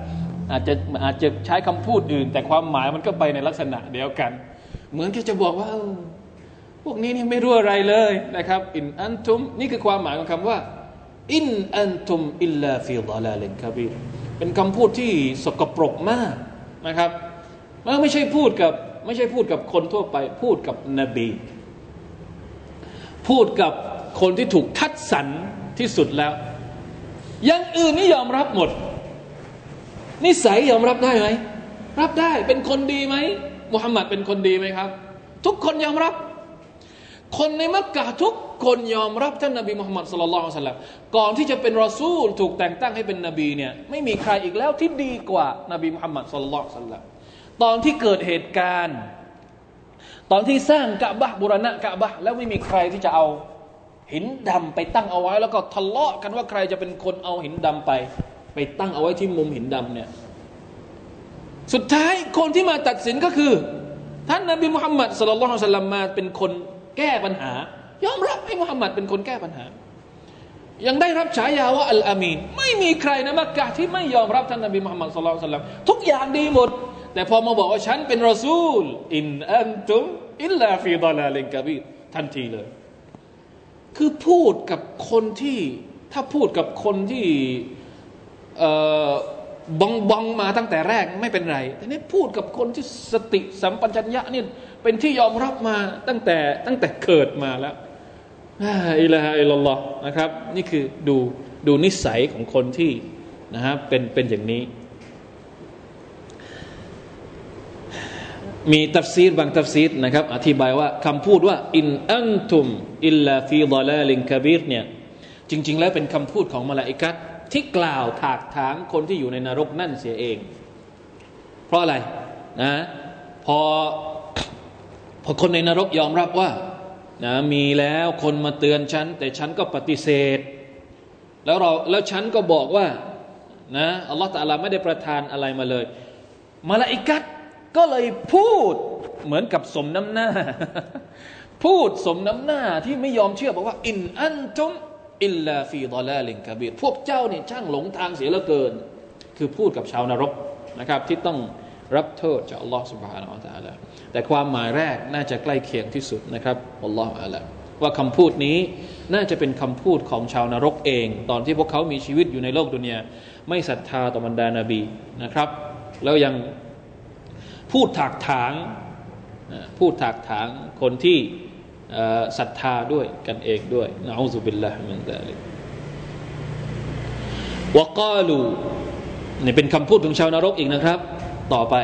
อาจจะอาจจะใช้คำพูดอื่น แต่ความหมายมันก็ไปในลักษณะเดียวกัน เหมือนที่จะบอกว่า พวกนี้นี่ไม่รู้อะไรเลยนะครับ إن أنتم นี่คือความหมายของคำว่า إن أنتم إلا في ضلال كبير เป็นคำพูดที่สกปรกมากนะครับมันไม่ใช่พูดกับไม่ใช่พูดกับคนทั่วไป พูดกับนบี พูดกับคนที่ถูกคัดสรรที่สุดแล้วยังอื่นนี่ยอมรับหมด นิสัยยอมรับได้ไหมรับได้เป็นคนดีไหมมุฮัมมัดเป็นคนดีไหมครับ ทุกคนยอมรับ คนในมักกะทุกคนยอมรับท่านนบีมุฮัมมัดสุลลัลลสัลลัมก่อนที่จะเป็นรอซูลถูกแต่งตั้งให้เป็นนบีเนี่ยไม่มีใครอีกแล้วที่ดีกว่านบีมุฮัมมัดสุลลัลสัลลัมตอนที่เกิดเหตุการณ์ ตอนที่สร้างกะบะบุรณะกะบะแล้วไม่มีใครที่จะเอาหินดำไปตั้งเอาไว้ แล้วก็ทะเลาะกันว่าใครจะเป็นคนเอาหินดำไป ไปตั้งเอาไว้ที่มุมหินดำเนี่ยสุดท้ายคนที่มาตัดสินก็คือ ท่านนบีมุฮัมมัดสุลลัลสลัมมาเป็นคน แก้ปัญหา ยอมรับให้มุฮัมมัดเป็นคนแก้ปัญหา ยังได้รับฉายาว่าอัลอามีน ไม่มีใครในมักกะที่ไม่ยอมรับท่านนบีมุฮัมมัดصلى الله عليه وسلم ทุกอย่างดีหมด แต่พอมาบอกว่าฉันเป็นรอซูล إن أنتم إلا في ضلال كبير ทันทีเลย คือพูดกับคนที่ถ้าพูดกับคนที่บ๊องบ๊องมาตั้งแต่แรกไม่เป็นไร แต่นี่พูดกับคนที่สติสัมปชัญญะนี่ เป็นที่ยอมรับมาตั้งแต่ตั้งแต่เกิดมาแล้ว لا إله إلا الله นะครับ นี่คือดูดูนิสัยของคนที่นะครับเป็นเป็นอย่างนี้ มีตัฟซีรบางตัฟซีรนะครับ อธิบายว่าคำพูดว่า إن أنتم إلا في ضلال كبير เนี่ยจริง ๆ แล้วเป็นคำพูดของมาลาอิกัตที่กล่าวถากถางคนที่อยู่ในนรกนั่นเสียเอง เพราะอะไรนะพอ พอคนในนรกยอมรับว่านะมีแล้วคนมาเตือนฉัน แต่ฉันก็ปฏิเสธ แล้วเราแล้วฉันก็บอกว่านะอัลลอฮฺตาลาไม่ได้ประทานอะไรมาเลย มาลาอิกัตก็เลยพูดเหมือนกับสมน้ำหน้า พูดสมน้ำหน้าที่ไม่ยอมเชื่อบอกว่า อินอันตุมอิลลาฟีดอลาลิงกาบีพวกเจ้าเนี่ยช่างหลงทางเสียเหลือเกิน คือพูดกับชาวนรกนะครับ ที่ต้องรับโทษจากอัลลอฮฺสุบฮานาอัลลอฮฺ แต่ความหมายแรกน่าจะใกล้เคียงที่สุดนะครับอัลลอฮฺอัลลอฮว่าคำพูดนี้น่าจะเป็นคำพูดของชาวนรกเอง ตอนที่พวกเขามีชีวิตอยู่ในโลกดุนยาไม่ศรัทธาต่อบรรดานาบีนะครับ แล้วยังพูดถากถางพูดถากถางคนที่ศรัทธาด้วยกันเองด้วยนะอูซุบิลลาฮิมินซาลิกวะกาลูนี่เป็นคำพูดของชาวนรกอีกนะครับ ต่อไป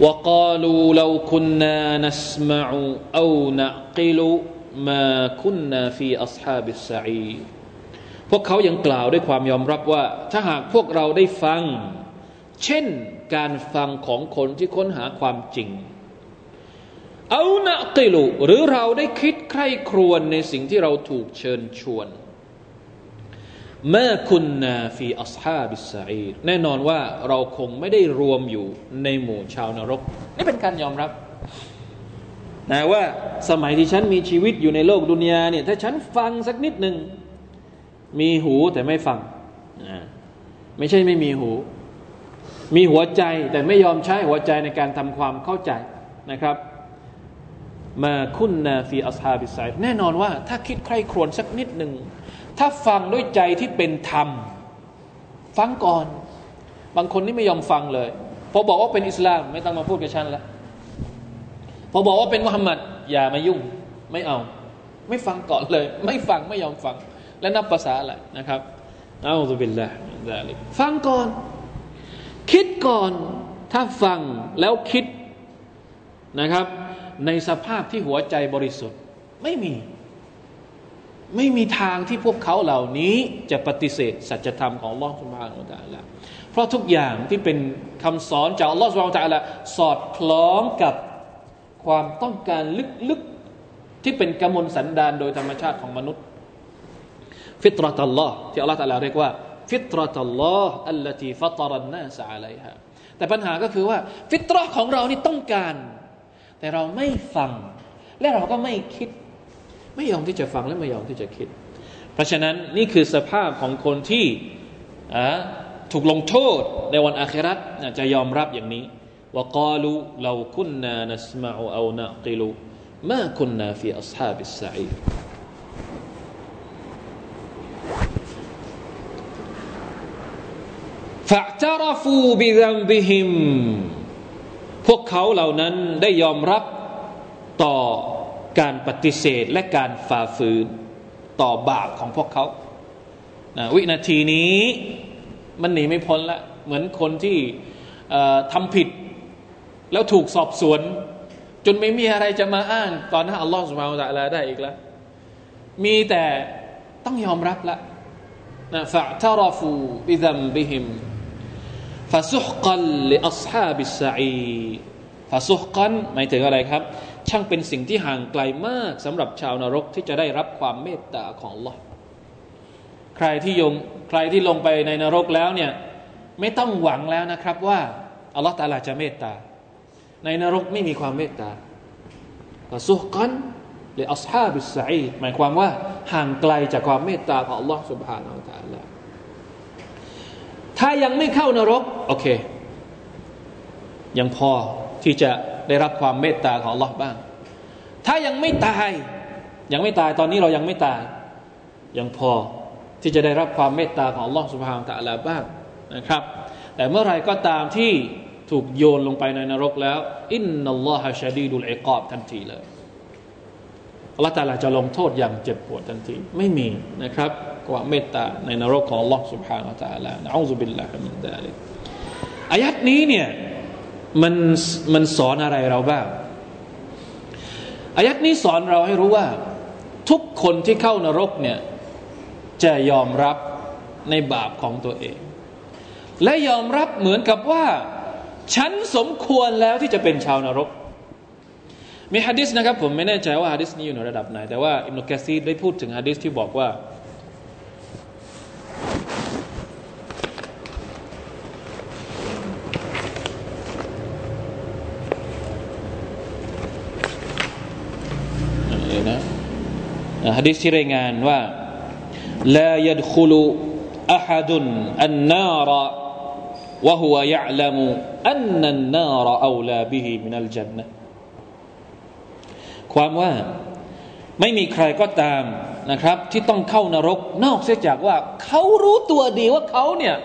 وقالوا لو كنا نسمع أو نعقل ما كنا في أصحاب السعير พวกเขายังกล่าวด้วยความยอมรับว่า ถ้าหากพวกเราได้ฟัง เช่นการฟังของคนที่ค้นหาความจริงเอานะกิลุหรือเราได้คิดใคร่ครวญในสิ่งที่เราถูกเชิญชวนเ มื่อคุณนาฟีอัสฮาบิสซาอีแน่นอนว่าเราคงไม่ได้รวมอยู่ในหมู่ชาวนรก นี่เป็นการยอมรับนะว่าสมัยที่ฉันมีชีวิตอยู่ในโลกดุนยาเนี่ยถ้าฉันฟังสักนิดหนึ่งมีหูแต่ไม่ฟังไม่ใช่ไม่มีหู มีหัวใจแต่ไม่ยอมใช้หัวใจในการทำความเข้าใจนะครับ มาคุณนาฟีอัสฮาบิสไซแน่นอนว่าถ้าคิดใครครวญสักนิดหนึ่ง ถ้าฟังด้วยใจที่เป็นธรรม ฟังก่อน บางคนนี่ไม่ยอมฟังเลยพอบอกว่าเป็นอิสลาม ไม่ต้องมาพูดกับฉันแล้วพอบอกว่าเป็นมุฮัมมัดอย่ามายุ่ง ไม่เอา ไม่ฟังก่อนเลย ไม่ฟังไม่ยอมฟัง และนับภาษาอะไรนะครับเอาตุบิลละฟังก่อน คิดก่อน ถ้าฟังแล้วคิดนะครับ ในสภาพที่หัวใจบริสุทธิ์ ไม่มี ไม่มีทางที่พวกเขาเหล่านี้จะปฏิเสธสัจธรรมของลอสุภาอัลตะละเพราะทุกอย่างที่เป็นคำสอนจากลอสุภาอัลตะละสอดคล้องกับความต้องการลึกๆที่เป็นกำมลสันดานโดยธรรมชาติของมนุษย์ ฟิตรตัลลอฮ์ที่อัลลอฮฺตะลาเรียกว่า ฟิตรตัลลอฮ์อัลลตีฟัตรันนาสอะลัยฮะแต่ปัญหาก็คือว่า ฟิตรของเรานี่ต้องการ แต่เราไม่ฟัง และเราก็ไม่คิด ไม่ยอมที่จะฟังและไม่ยอมที่จะคิด เพราะฉะนั้นนี่คือสภาพของคนที่ถูกลงโทษในวันอาคิรัตจะยอมรับอย่างนี้ว่าقالوا لو كنا نسمع أو نعقل ما كنا في أصحاب السعير فاعترفواบิดัมบิฮิมพวกเขาเหล่านั้นได้ยอมรับต่อ การปฏิเสธและการฝ่าฝืนต่อบาปของพวกเขานะวินาทีนี้มันหนีไม่พ้นละเหมือนคนที่ทำผิด แล้วถูกสอบสวน จนไม่มีอะไรจะมาอ้าง ตอนนั้นอัลลอฮฺสุบฮานตะลาได้อีกแล้ว มีแต่ต้องยอมรับละนะฟะทารฟูบิดัมบิฮิมฟาซุฮกันลิอัศฮาบิสซาอีฟาซุฮกันหมายถึงอะไรครับ ช่างเป็นสิ่งที่ห่างไกลมากสำหรับชาวนรกที่จะได้รับความเมตตาของลอใครที่ยงใครที่ลงไปในนรกแล้วเนี่ยไม่ต้องหวังแล้วนะครับว่าอัลลอฮฺตาลาจะเมตตา ในนรกไม่มีความเมตตาสุกันหรืออัลฮาบิสไซหมายความว่าห่างไกลจากความเมตตาของอัลลอฮฺสุบฮานาอัลลอฮฺถ้ายังไม่เข้านรกโอเค ยังพอที่จะ ได้รับความเมตตาของ Allah บ้าง ถ้ายังไม่ตาย ยังไม่ตายตอนนี้เรายังไม่ตาย ยังพอที่จะได้รับความเมตตาของ Allah สุบฮานตะลาบ้างนะครับ แต่เมื่อไรก็ตามที่ถูกโยนลงไปในนรกแล้ว อินนัลลอฮะชาดีดุลอิกอบทันทีเลยอัลลอฮฺตาลาจะลงโทษอย่างเจ็บปวดทันที ไม่มีนะครับความเมตตาในนรกของ Allah سبحانه และ تعالى นะอูซุบิลลาฮิมินซาลิกอายัดนี้เนี่ย มันมันสอนอะไรเราบ้างอายัดนี้สอนเราให้รู้ว่า ทุกคนที่เข้านรกเนี่ยจะยอมรับในบาปของตัวเอง และยอมรับเหมือนกับว่า ฉันสมควรแล้วที่จะเป็นชาวนรก มีฮะดิษนะครับผมไม่แน่ใจว่าฮะดิษนี้อยู่ในระดับไหน แต่ว่าอิมนุกะซีได้พูดถึงฮะดิษที่บอกว่า ฮะดิษที่รายงานว่า لا يدخل أحد النار وهو يعلم أن النار أولى به من الجنة ความว่าไม่มีใครก็ตามนะครับ ที่ต้องเข้านรก นอกเสียจากว่าเขารู้ตัวดีว่าเขาเนี่ย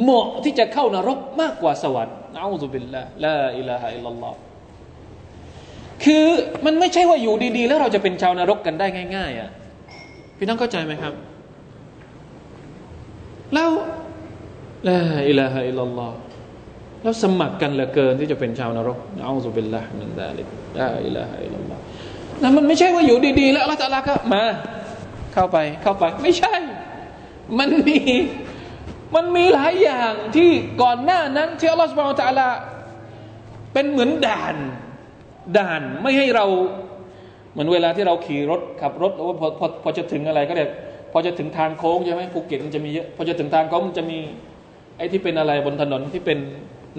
เหมาะที่จะเข้านรกมากกว่าสวรรค์นะอูซุบิลละลาอิลาฮะอิลลัลลอฮ คือมันไม่ใช่ว่าอยู่ดี ๆ แล้วเราจะเป็นชาวนรกกันได้ง่าย ๆอะพี่น้องเข้าใจไหมครับ แล้วลาอิลาฮะอิลลัลลอฮ์แล้วสมัครกันเหลือเกินที่จะเป็นชาวนรกเอาสุบิลละมินดาลิกลาอิลาฮะอิลลัลลอฮ์แล้วมันไม่ใช่ว่าอยู่ดีๆ แล้วอัลลอฮฺก็มา เข้าไปเข้าไป ไม่ใช่ มันมีมันมีหลายอย่างที่ก่อนหน้านั้นที่อัลลอฮฺสุบานตะลาเป็นเหมือนด่าน ด่านไม่ให้เรา เหมือนเวลาที่เราขี่รถขับรถแล้วพอพอพอจะถึงอะไรก็เรียกพอจะถึงทางโค้งใช่ไหมภูเก็ตมันจะมีเยอะพอจะถึงทางโค้งมันจะมี ไอ้ที่เป็นอะไรบนถนนที่เป็น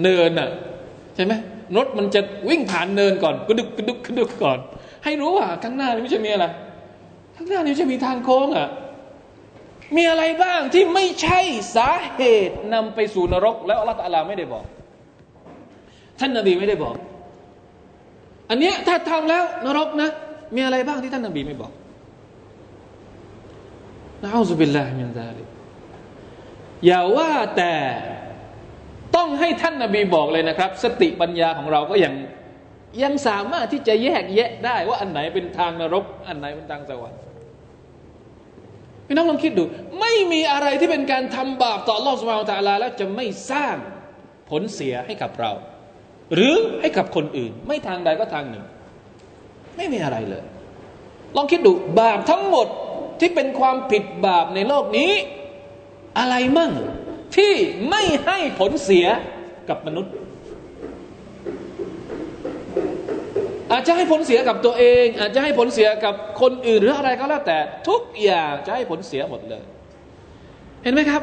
เนินอะใช่ไหมรถมันจะวิ่งผ่านเนินก่อนกระดุกกระดุกกระดุกก่อน ให้รู้ว่าข้างหน้านี่ไม่ใช่มีอะไรข้างหน้านี่จะมีทางโค้งอะมีอะไรบ้างที่ไม่ใช่สาเหตุนำไปสู่นรก แล้วอัลลอฮฺไม่ได้บอก ท่านนบีไม่ได้บอก อันเนี้ยถ้าทำแล้วนรกนะ มีอะไรบ้างที่ท่านนบีไม่บอกนะอูซุบิลลาฮิมินซาลิอย่าว่าแต่ต้องให้ท่านนบีบอกเลยนะครับ สติปัญญาของเราก็ยังยังสามารถที่จะแยกแยะได้ว่าอันไหนเป็นทางนรก อันไหนเป็นทางสวรรค์พี่น้องลองคิดดู ไม่มีอะไรที่เป็นการทำบาปต่อโลอสมาตาลาแล้วจะไม่สร้างผลเสียให้กับเรา หรือให้กับคนอื่น ไม่ทางใดก็ทางหนึ่ง ไม่มีอะไรเลย ลองคิดดูบาปทั้งหมดที่เป็นความผิดบาปในโลกนี้ อะไรมั่งที่ไม่ให้ผลเสียกับมนุษย์ อาจจะให้ผลเสียกับตัวเอง อาจจะให้ผลเสียกับคนอื่นหรืออะไรก็แล้วแต่ ทุกอย่างจะให้ผลเสียหมดเลย เห็นไหมครับ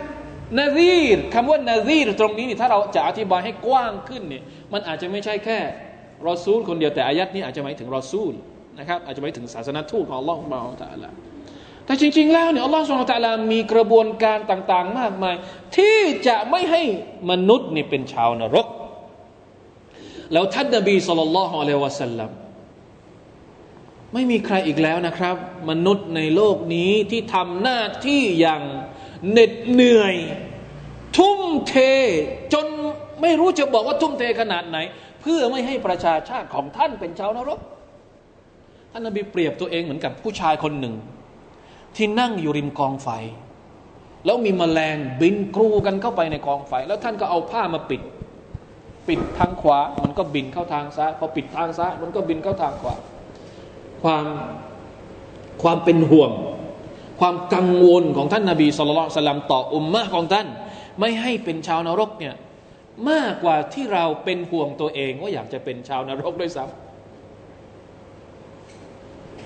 นาซีรคำว่านาซีรตรงนี้นี่ถ้าเราจะอธิบายให้กว้างขึ้นเนี่ยมันอาจจะไม่ใช่แค่รอซูลคนเดียวแต่อายัดนี้อาจจะหมายถึงรอซูลนะครับอาจจะหมายถึงศาสนาทูตของอัลลอฮฺของเราแต่ละแต่จริง ๆ แล้วเนี่ยอัลลอฮฺสุลตาลามีกระบวนการต่าง ๆ มากมาย ที่จะไม่ให้มนุษย์นี่เป็นชาวนรก แล้วท่านนบีสุลต่านละฮ์อะลัยวะสัลลัมไม่มีใครอีกแล้วนะครับ มนุษย์ในโลกนี้ที่ทำหน้าที่อย่าง เหน็ดเหนื่อย ทุ่มเทจนไม่รู้จะบอกว่าทุ่มเทขนาดไหน เพื่อไม่ให้ประชาชาติของท่านเป็นชาวนรก ท่านนบีเปรียบตัวเองเหมือนกับผู้ชายคนหนึ่ง ที่นั่งอยู่ริมกองไฟ แล้วมีมแมลงบินกรูกันเข้าไปในกองไฟ แล้วท่านก็เอาผ้ามาปิด ปิดทางขวา มันก็บินเข้าทางซ้ายพอปิดทางซ้ายมันก็บินเข้าทางขวา ความความเป็นห่วง ความกังวลของท่านนาบีสุลต่านต่ออุมมะของท่าน ไม่ให้เป็นชาวนรกเนี่ยมากกว่าที่เราเป็นห่วงตัวเองว่าอยากจะเป็นชาวนรกด้วยซ้ำ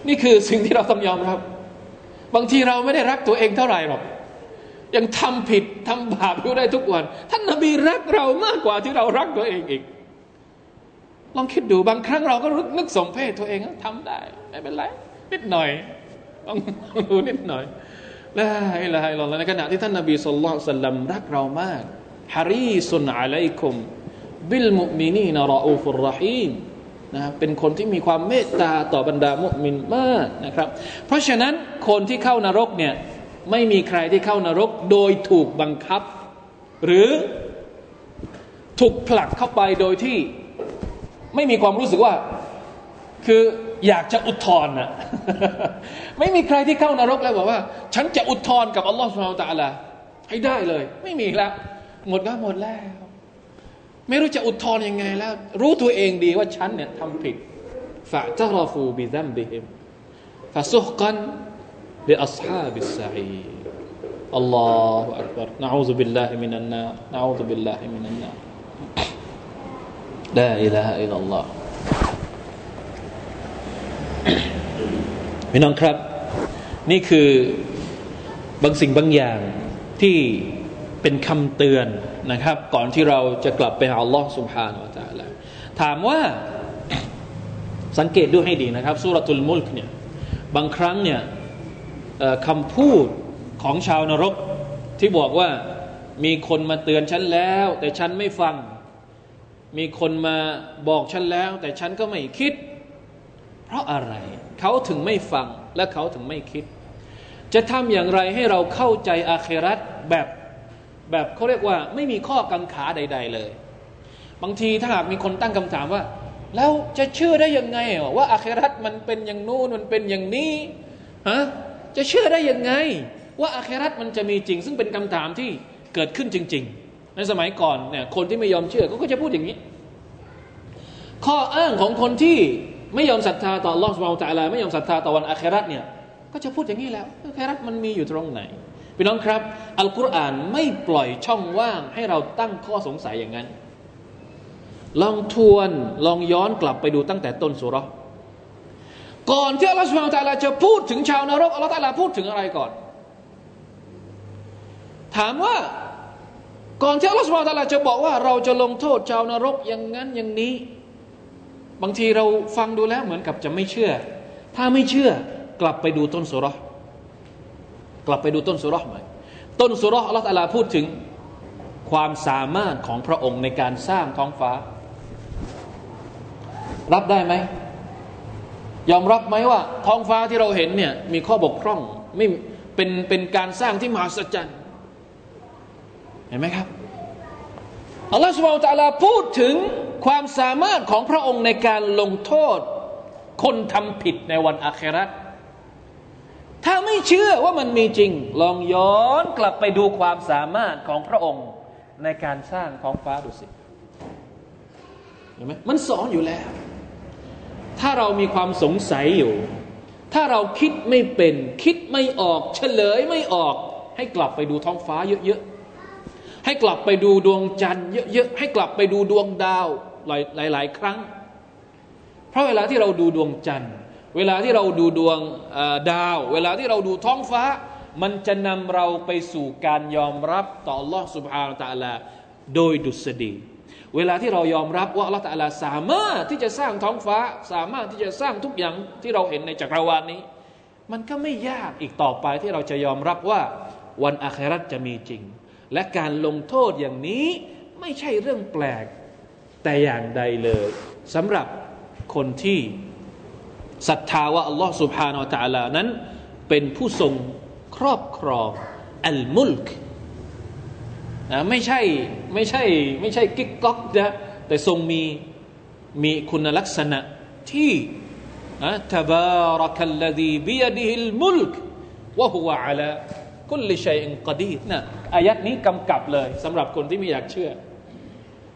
นี่คือสิ่งที่เราต้องยอมรับ บางทีเราไม่ได้รักตัวเองเท่าไหร่หรอกยังทำผิดทำบาปอยู่ได้ทุกวัน ท่านนบีรักเรามากกว่าที่เรารักตัวเองอีก ลองคิดดูบางครั้งเราก็รึกนึกสมเพศตัวเองทำได้ ไม่เป็นไรนิดหน่อย ต้องดูนิดหน่อยละอิละอิลลอฮในขณะที่ท่านนบีสุลต่านสัลลัมรักเรามากฮารีสุนอะลัยคุมบิลมุมินีนรออูฟุรรหีมนะเป็นคนที่มีความเมตตาต่อบรรดามุมินมากนะครับ เพราะฉะนั้นคนที่เข้านรกเนี่ยไม่มีใครที่เข้านรกโดยถูกบังคับ หรือถูกผลักเข้าไปโดยที่ไม่มีความรู้สึกว่า คือ อยากจะอุทธรณ์นะไม่มีใครที่เข้านรกแล้วบอกว่า ฉันจะอุทธรณ์กับอัลลอฮฺสุบฮานตะให้ได้เลย ไม่มีแล้ว หมดก็หมดแล้ว ไม่รู้จะอุทธรณ์ยังไงแล้ว รู้ตัวเองดีว่าฉันเนี่ยทำผิดفاعترفوا بذنبهم فسحقا لأصحاب السعير الله أكبر نعوذ بالله من النار نعوذ بالله من النار لا إله إلا الله พี่น้องครับ นี่คือบางสิ่งบางอย่างที่เป็นคำเตือนนะครับ ก่อนที่เราจะกลับไปหาอัลลอฮ์ سبحانهัลลอฮ์ถามว่าสังเกตดูให้ดีนะครับสุรทุลมุลกเนี่ยบางครั้งเนี่ยคำพูดของชาวนรกที่บอกว่ามีคนมาเตือนฉันแล้ว แต่ฉันไม่ฟัง มีคนมาบอกฉันแล้ว แต่ฉันก็ไม่คิด ราะอะไร เขาถึงไม่ฟังและเขาถึงไม่คิด จะทำอย่างไรให้เราเข้าใจอาเครัตแบบแบบเขาเรียกว่าไม่มีข้อกังขาใด ๆ เลย บางทีถ้าหากมีคนตั้งคำถามว่า แล้วจะเชื่อได้ยังไง ว่าอาเครัตมันเป็นอย่างนู้นมันเป็นอย่างนี้ฮะจะเชื่อได้ยังไง ว่าอาเครัตมันจะมีจริง ซึ่งเป็นคำถามที่เกิดขึ้นจริง ๆ ในสมัยก่อนเนี่ยคนที่ไม่ยอมเชื่อก็จะพูดอย่างนี้ ข้ออ้างของคนที่ ไม่ยอมศรัทธาต่อลอสมาตาลาไม่ยอมศรัทธาต่อวันอาเครัตเนี่ยก็จะพูดอย่างนี้แล้วอาเครัตมันมีอยู่ตรงไหนพี่น้องครับ อัลกุรอานไม่ปล่อยช่องว่างให้เราตั้งข้อสงสัยอย่างนั้น ลองทวนลองย้อนกลับไปดูตั้งแต่ต้นสุรก่อนที่อัลลอฮฺสุบฮานตะลาจะพูดถึงชาวนรกอัลลอฮฺตะลาพูดถึงอะไรก่อน ถามว่าก่อนที่อัลลอฮฺสุบฮานตะลาจะบอกว่าเราจะลงโทษชาวนรกอย่างนั้นอย่างนี้ บางทีเราฟังดูแล้วเหมือนกับจะไม่เชื่อ ถ้าไม่เชื่อกลับไปดูต้นสุรกลับไปดูต้นสุรใหม่ต้นสุรอัลลอฮฺลาพูดถึงความสามารถของพระองค์ในการสร้างท้องฟ้า รับได้ไหมยอมรับไหมว่า ท้องฟ้าที่เราเห็นเนี่ยมีข้อบกพร่องไม่เป็นเป็นการสร้างที่มหัศจรรย์เห็นไหมครับอัลลอฮฺสุบไบร์ตะลาพูดถึง ความสามารถของพระองค์ในการลงโทษ คนทำผิดในวันอาคราถ้าไม่เชื่อว่ามันมีจริง ลองย้อนกลับไปดูความสามารถของพระองค์ในการสร้างท้องฟ้าดูสิเห็นไหมมันสอนอยู่แล้ว ถ้าเรามีความสงสัยอยู่ ถ้าเราคิดไม่เป็น คิดไม่ออก เฉลยไม่ออก ให้กลับไปดูท้องฟ้าเยอะๆให้กลับไปดูดวงจันทร์เยอะๆให้กลับไปดูดวงดาว หลายๆ ครั้ง เพราะเวลาที่เราดูดวงจันทร์เวลาที่เราดูดวงดาว เวลาที่เราดูท้องฟ้า มันจะนำเราไปสู่การยอมรับต่อ Allah سبحانه และ تعالى โดยดุษฎีเวลาที่เรายอมรับว่า Allah تعالى สามารถที่จะสร้างท้องฟ้า สามารถที่จะสร้างทุกอย่างที่เราเห็นในจักรวาลนี้ มันก็ไม่ยากอีกต่อไปที่เราจะยอมรับว่าวันอาคราตจะมีจริง และการลงโทษอย่างนี้ไม่ใช่เรื่องแปลก แต่อย่างใดเลยสำหรับคนที่ศรัทธาว่าอัลลอฮ์สุบฮานาอัลลอฮ์นั้น เป็นผู้ทรงครอบครองอัลมุลกนะไม่ใช่ไม่ใช่ไม่ใช่กิ๊กก๊อกนะแต่ทรงมีมีคุณลักษณะที่นะทบารักัลลดีบียดิฮิลมุลกวะฮุวะอัลาคุลิชัยอิงกดีนะอายัดนี้กำกับเลยสำหรับคนที่ไม่อยากเชื่อ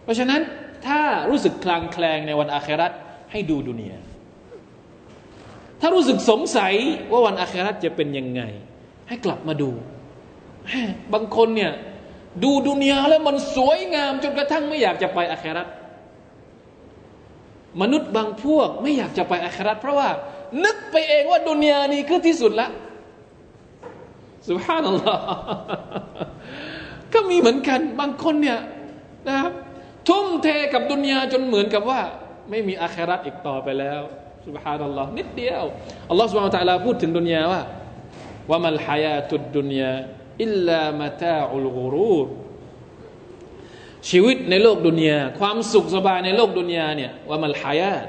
เพราะฉะนั้น ถ้ารู้สึกคลางแคลงในวันอาคราตให้ดูดุเนียถ้ารู้สึกสงสัยว่าวันอาคราตจะเป็นยังไง ให้กลับมาดู บางคนเนี่ยดูดุเนียแล้วมันสวยงามจนกระทั่งไม่อยากจะไปอาคราตมนุษย์บางพวกไม่อยากจะไปอาคราตเพราะว่า นึกไปเองว่าดุเนียนี้คือที่สุดละสุภาพนัลลอฮ์ก็มีเหมือนกันบางคนเนี่ยนะครับ ทุ่มเทกับดุนยาจนเหมือนกับว่า ไม่มีอาคราตอีกต่อไปแล้วสุบฮานัลลอฮ์นิดเดียวอัลลอฮ์สุบฮานะตะลาพูดถึงดุนยาว่าว่ามัลฮายาตุดดุนยาอิลลามะตาอุลกุรูรชีวิตในโลกดุนยาความสุขสบายในโลกดุนยาเนี่ยว่ามัลฮายาต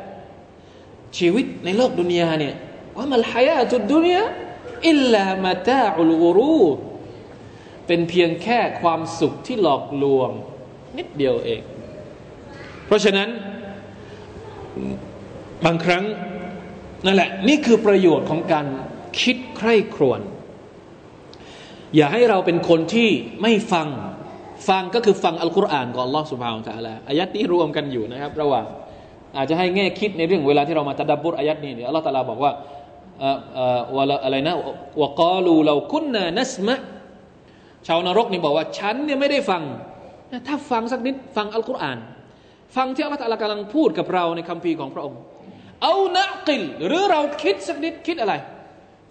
ชีวิตในโลกดุนยาเนี่ยว่ามัลฮายาตุดดุนยาอิลลามะตาอุลกุรูรเป็นเพียงแค่ความสุขที่หลอกลวง นิดเดียวเอง เพราะฉะนั้นบางครั้งนั่นแหละ นี่คือประโยชน์ของการคิดใคร่ครวญอย่าให้เราเป็นคนที่ไม่ฟังฟังก็คือฟังอัลกุรอานก่อนลอสุบฮาวตะลาอายัดนี้รวมกันอยู่นะครับ ระหว่างอาจจะให้แง่คิดในเรื่องเวลาที่เรามาตะดับบุรอายัดนี้เนี่ยอัลลอฮฺตะลาบอกว่าอะไรนะวกาลูเราคุนนานัสมะชาวนรกนี่บอกว่า ฉันเนี่ยไม่ได้ฟัง ถ้าฟังสักนิดฟังอัลกุรอาน ฟังที่อัลลอฮฺกำลังพูดกับเราในคำพีของพระองค์ เอานะกิลหรือเราคิดสักนิดคิดอะไร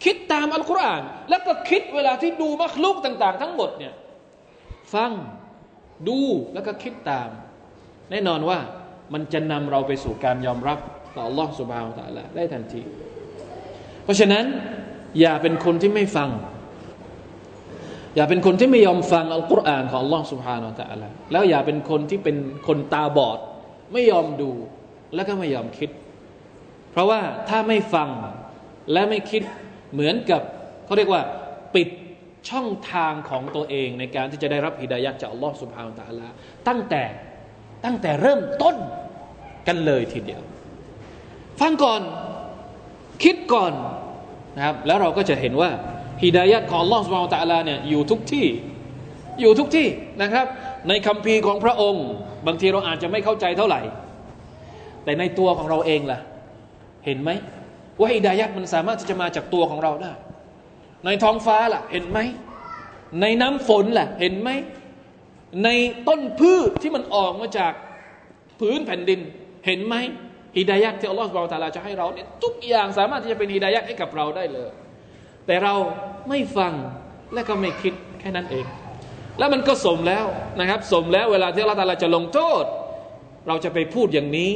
คิดตามอัลกุรอาน แล้วก็คิดเวลาที่ดูมักลุกต่าง ๆ ทั้งหมดเนี่ยฟังดูแล้วก็คิดตาม แน่นอนว่ามันจะนำเราไปสู่การยอมรับต่อ Allah สุบฮาวตะละได้ทันที เพราะฉะนั้นอย่าเป็นคนที่ไม่ฟัง อย่าเป็นคนที่ไม่ยอมฟังอัลกุรอานของ Allah سبحانه และ تعالى แล้วอย่าเป็นคนที่เป็นคนตาบอด ไม่ยอมดูแล้วก็ไม่ยอมคิด เพราะว่าถ้าไม่ฟังและไม่คิดเหมือนกับเขาเรียกว่าปิดช่องทางของตัวเองในการที่จะได้รับฮิดายะจากอัลลอฮ์สุบฮานตะลาตั้งแต่ตั้งแต่เริ่มต้นกันเลยทีเดียว ฟังก่อนคิดก่อนนะครับแล้วเราก็จะเห็นว่า ฮิดายะของลอสบาตะลาเนี่ยอยู่ทุกที่ อยู่ทุกที่นะครับ ในคัมภีร์ของพระองค์ บางทีเราอาจจะไม่เข้าใจเท่าไหร่ แต่ในตัวของเราเองล่ะ เห็นไหมว่าฮิดายะมันสามารถที่จะมาจากตัวของเราได้ ในท้องฟ้าล่ะ เห็นไหม ในน้ำฝนล่ะ เห็นไหม ในต้นพืชที่มันออกมาจากพื้นแผ่นดิน เห็นไหมฮิดายักที่อัลลอฮฺสุบะตาลาจะให้เราเนี่ยทุกอย่างสามารถที่จะเป็นฮิดายักให้กับเราได้เลย แต่เราไม่ฟังและก็ไม่คิดแค่นั้นเอง แล้วมันก็สมแล้วนะครับ สมแล้วเวลาที่อัลลอฮฺตาลาจะลงโทษ เราจะไปพูดอย่างนี้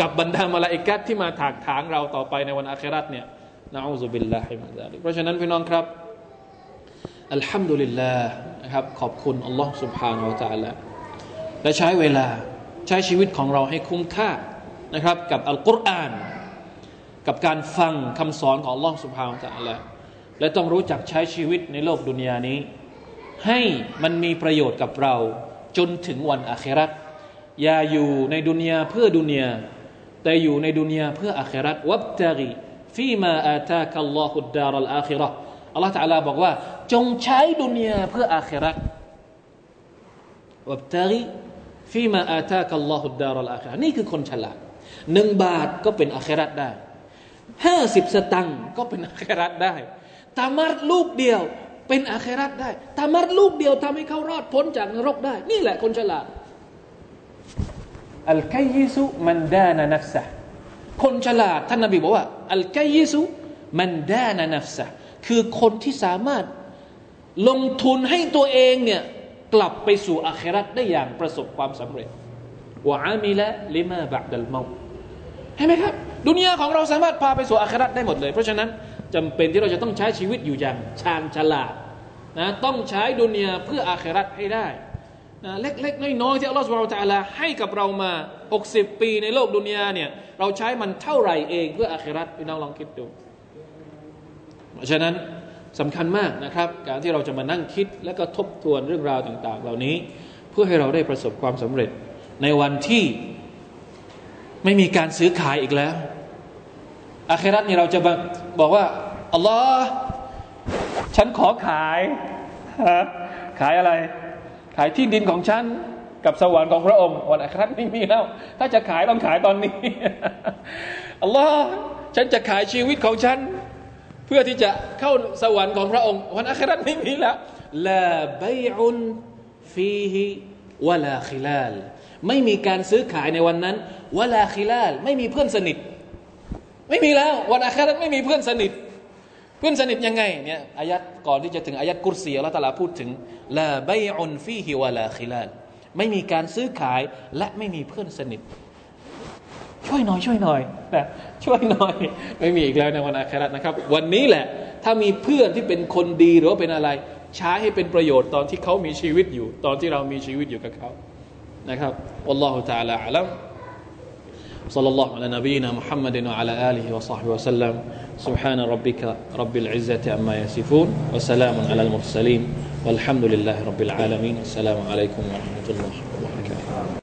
กับบรรดามาลาอิกัดที่มาถากถางเราต่อไปในวันอาคราตเนี่ยนะอูซุบิลลาฮิมินซาลิกเพราะฉะนั้นพี่น้องครับอัลฮัมดุลิลลาห์นะครับขอบคุณอัลลอฮ์ سبحانه และ تعالى และใช้เวลาใช้ชีวิตของเราให้คุ้มค่านะครับกับอัลกุรอาน กับการฟังคำสอนของล่องสุภาวตะละและต้องรู้จักใช้ชีวิตในโลกดุนยานี้ ให้มันมีประโยชน์กับเราจนถึงวันอาครัตอย่าอยู่ในดุนยาเพื่อดุนยาแต่อยู่ในดุนยาเพื่ออาครัตวับตารีฟีมาอาตาคัลลอฮุดดารัลอาคิรัตอัลลอฮฺตะลาบอกว่า จงใช้ดุนยาเพื่ออาครัตวับตารีฟีมาอาตาคัลลอฮุดดารัลอาคิรัตนี่คือคนฉลาดหนึ่งบาทก็เป็นอาครัตได้ ห้าสิบสตังค์ก็เป็นอาคิรัตได้ตามัดลูกเดียว เป็นอาคิรัตได้ตามัดลูกเดียวทำให้เขารอดพ้นจากนรกได้ นี่แหละคนฉลาดอัลกัยยิสุมันดานะนัฟซะคนฉลาดท่านนบีบอกว่าอัลกัยิสุมันดานานัฟซะคือคนที่สามารถลงทุนให้ตัวเองเนี่ยกลับไปสู่อาครัตได้อย่างประสบความสำเร็จวะอามิละลิมาบักดัลเมาเห็นไหมครับ ดุนยาของเราสามารถพาไปสู่อาครัตได้หมดเลย เพราะฉะนั้นจำเป็นที่เราจะต้องใช้ชีวิตอยู่อย่างชาญฉลาดนะต้องใช้ดุนยาเพื่ออาครัตให้ได้นะเล็กๆน้อยๆที่อัลลอฮฺสุบไบร์ตะลาให้กับเรามา 60 ปีในโลกดุนยาเนี่ยเราใช้มันเท่าไหร่เองเพื่ออาคราตพี่น้องลองคิดดู เพราะฉะนั้นสำคัญมากนะครับ การที่เราจะมานั่งคิดและก็ทบทวนเรื่องราวต่าง ๆ เหล่านี้ เพื่อให้เราได้ประสบความสำเร็จในวันที่ ไม่มีการซื้อขายอีกแล้ว อาคราตนี่เราจะบอกว่าอัลลอฮ์ฉันขอขาย ขายอะไร ขายที่ดินของฉันกับสวรรค์ของพระองค์วันอัคราไม่มีแล้ว ถ้าจะขายต้องขายตอนนี้อัลลอฮ์ฉันจะขายชีวิตของฉัน เพื่อที่จะเข้าสวรรค์ของพระองค์ วันอัคราไม่มีแล้วลาบัยอุนฟีฮิวะลาคิลาล ไม่มีการซื้อขายในวันนั้นวลาคิลาลไม่มีเพื่อนสนิท ไม่มีแล้ววันอัคราไม่มีเพื่อนสนิท เพื่อนสนิทยังไงเนี่ยอายัดก่อนที่จะถึงอายัดกุรซีอัลลอฮฺตาลาพูดถึงลาบัยอุนฟีฮิวลาคิลาลไม่มีการซื้อขายและไม่มีเพื่อนสนิท ช่วยหน่อยช่วยหน่อยนะช่วยหน่อย ไม่มีอีกแล้วในวันอาครานะครับ วันนี้แหละ ถ้ามีเพื่อนที่เป็นคนดีหรือว่าเป็นอะไร ใช้ให้เป็นประโยชน์ตอนที่เขามีชีวิตอยู่ ตอนที่เรามีชีวิตอยู่กับเขา นะครับอัลลอฮฺ تعالى อัลลัม صلى الله على نبينا محمد وعلى آله وصحبه وسلم سبحان ربك رب العزة عما يصفون وسلام على المرسلين والحمد لله رب العالمين السلام عليكم ورحمة الله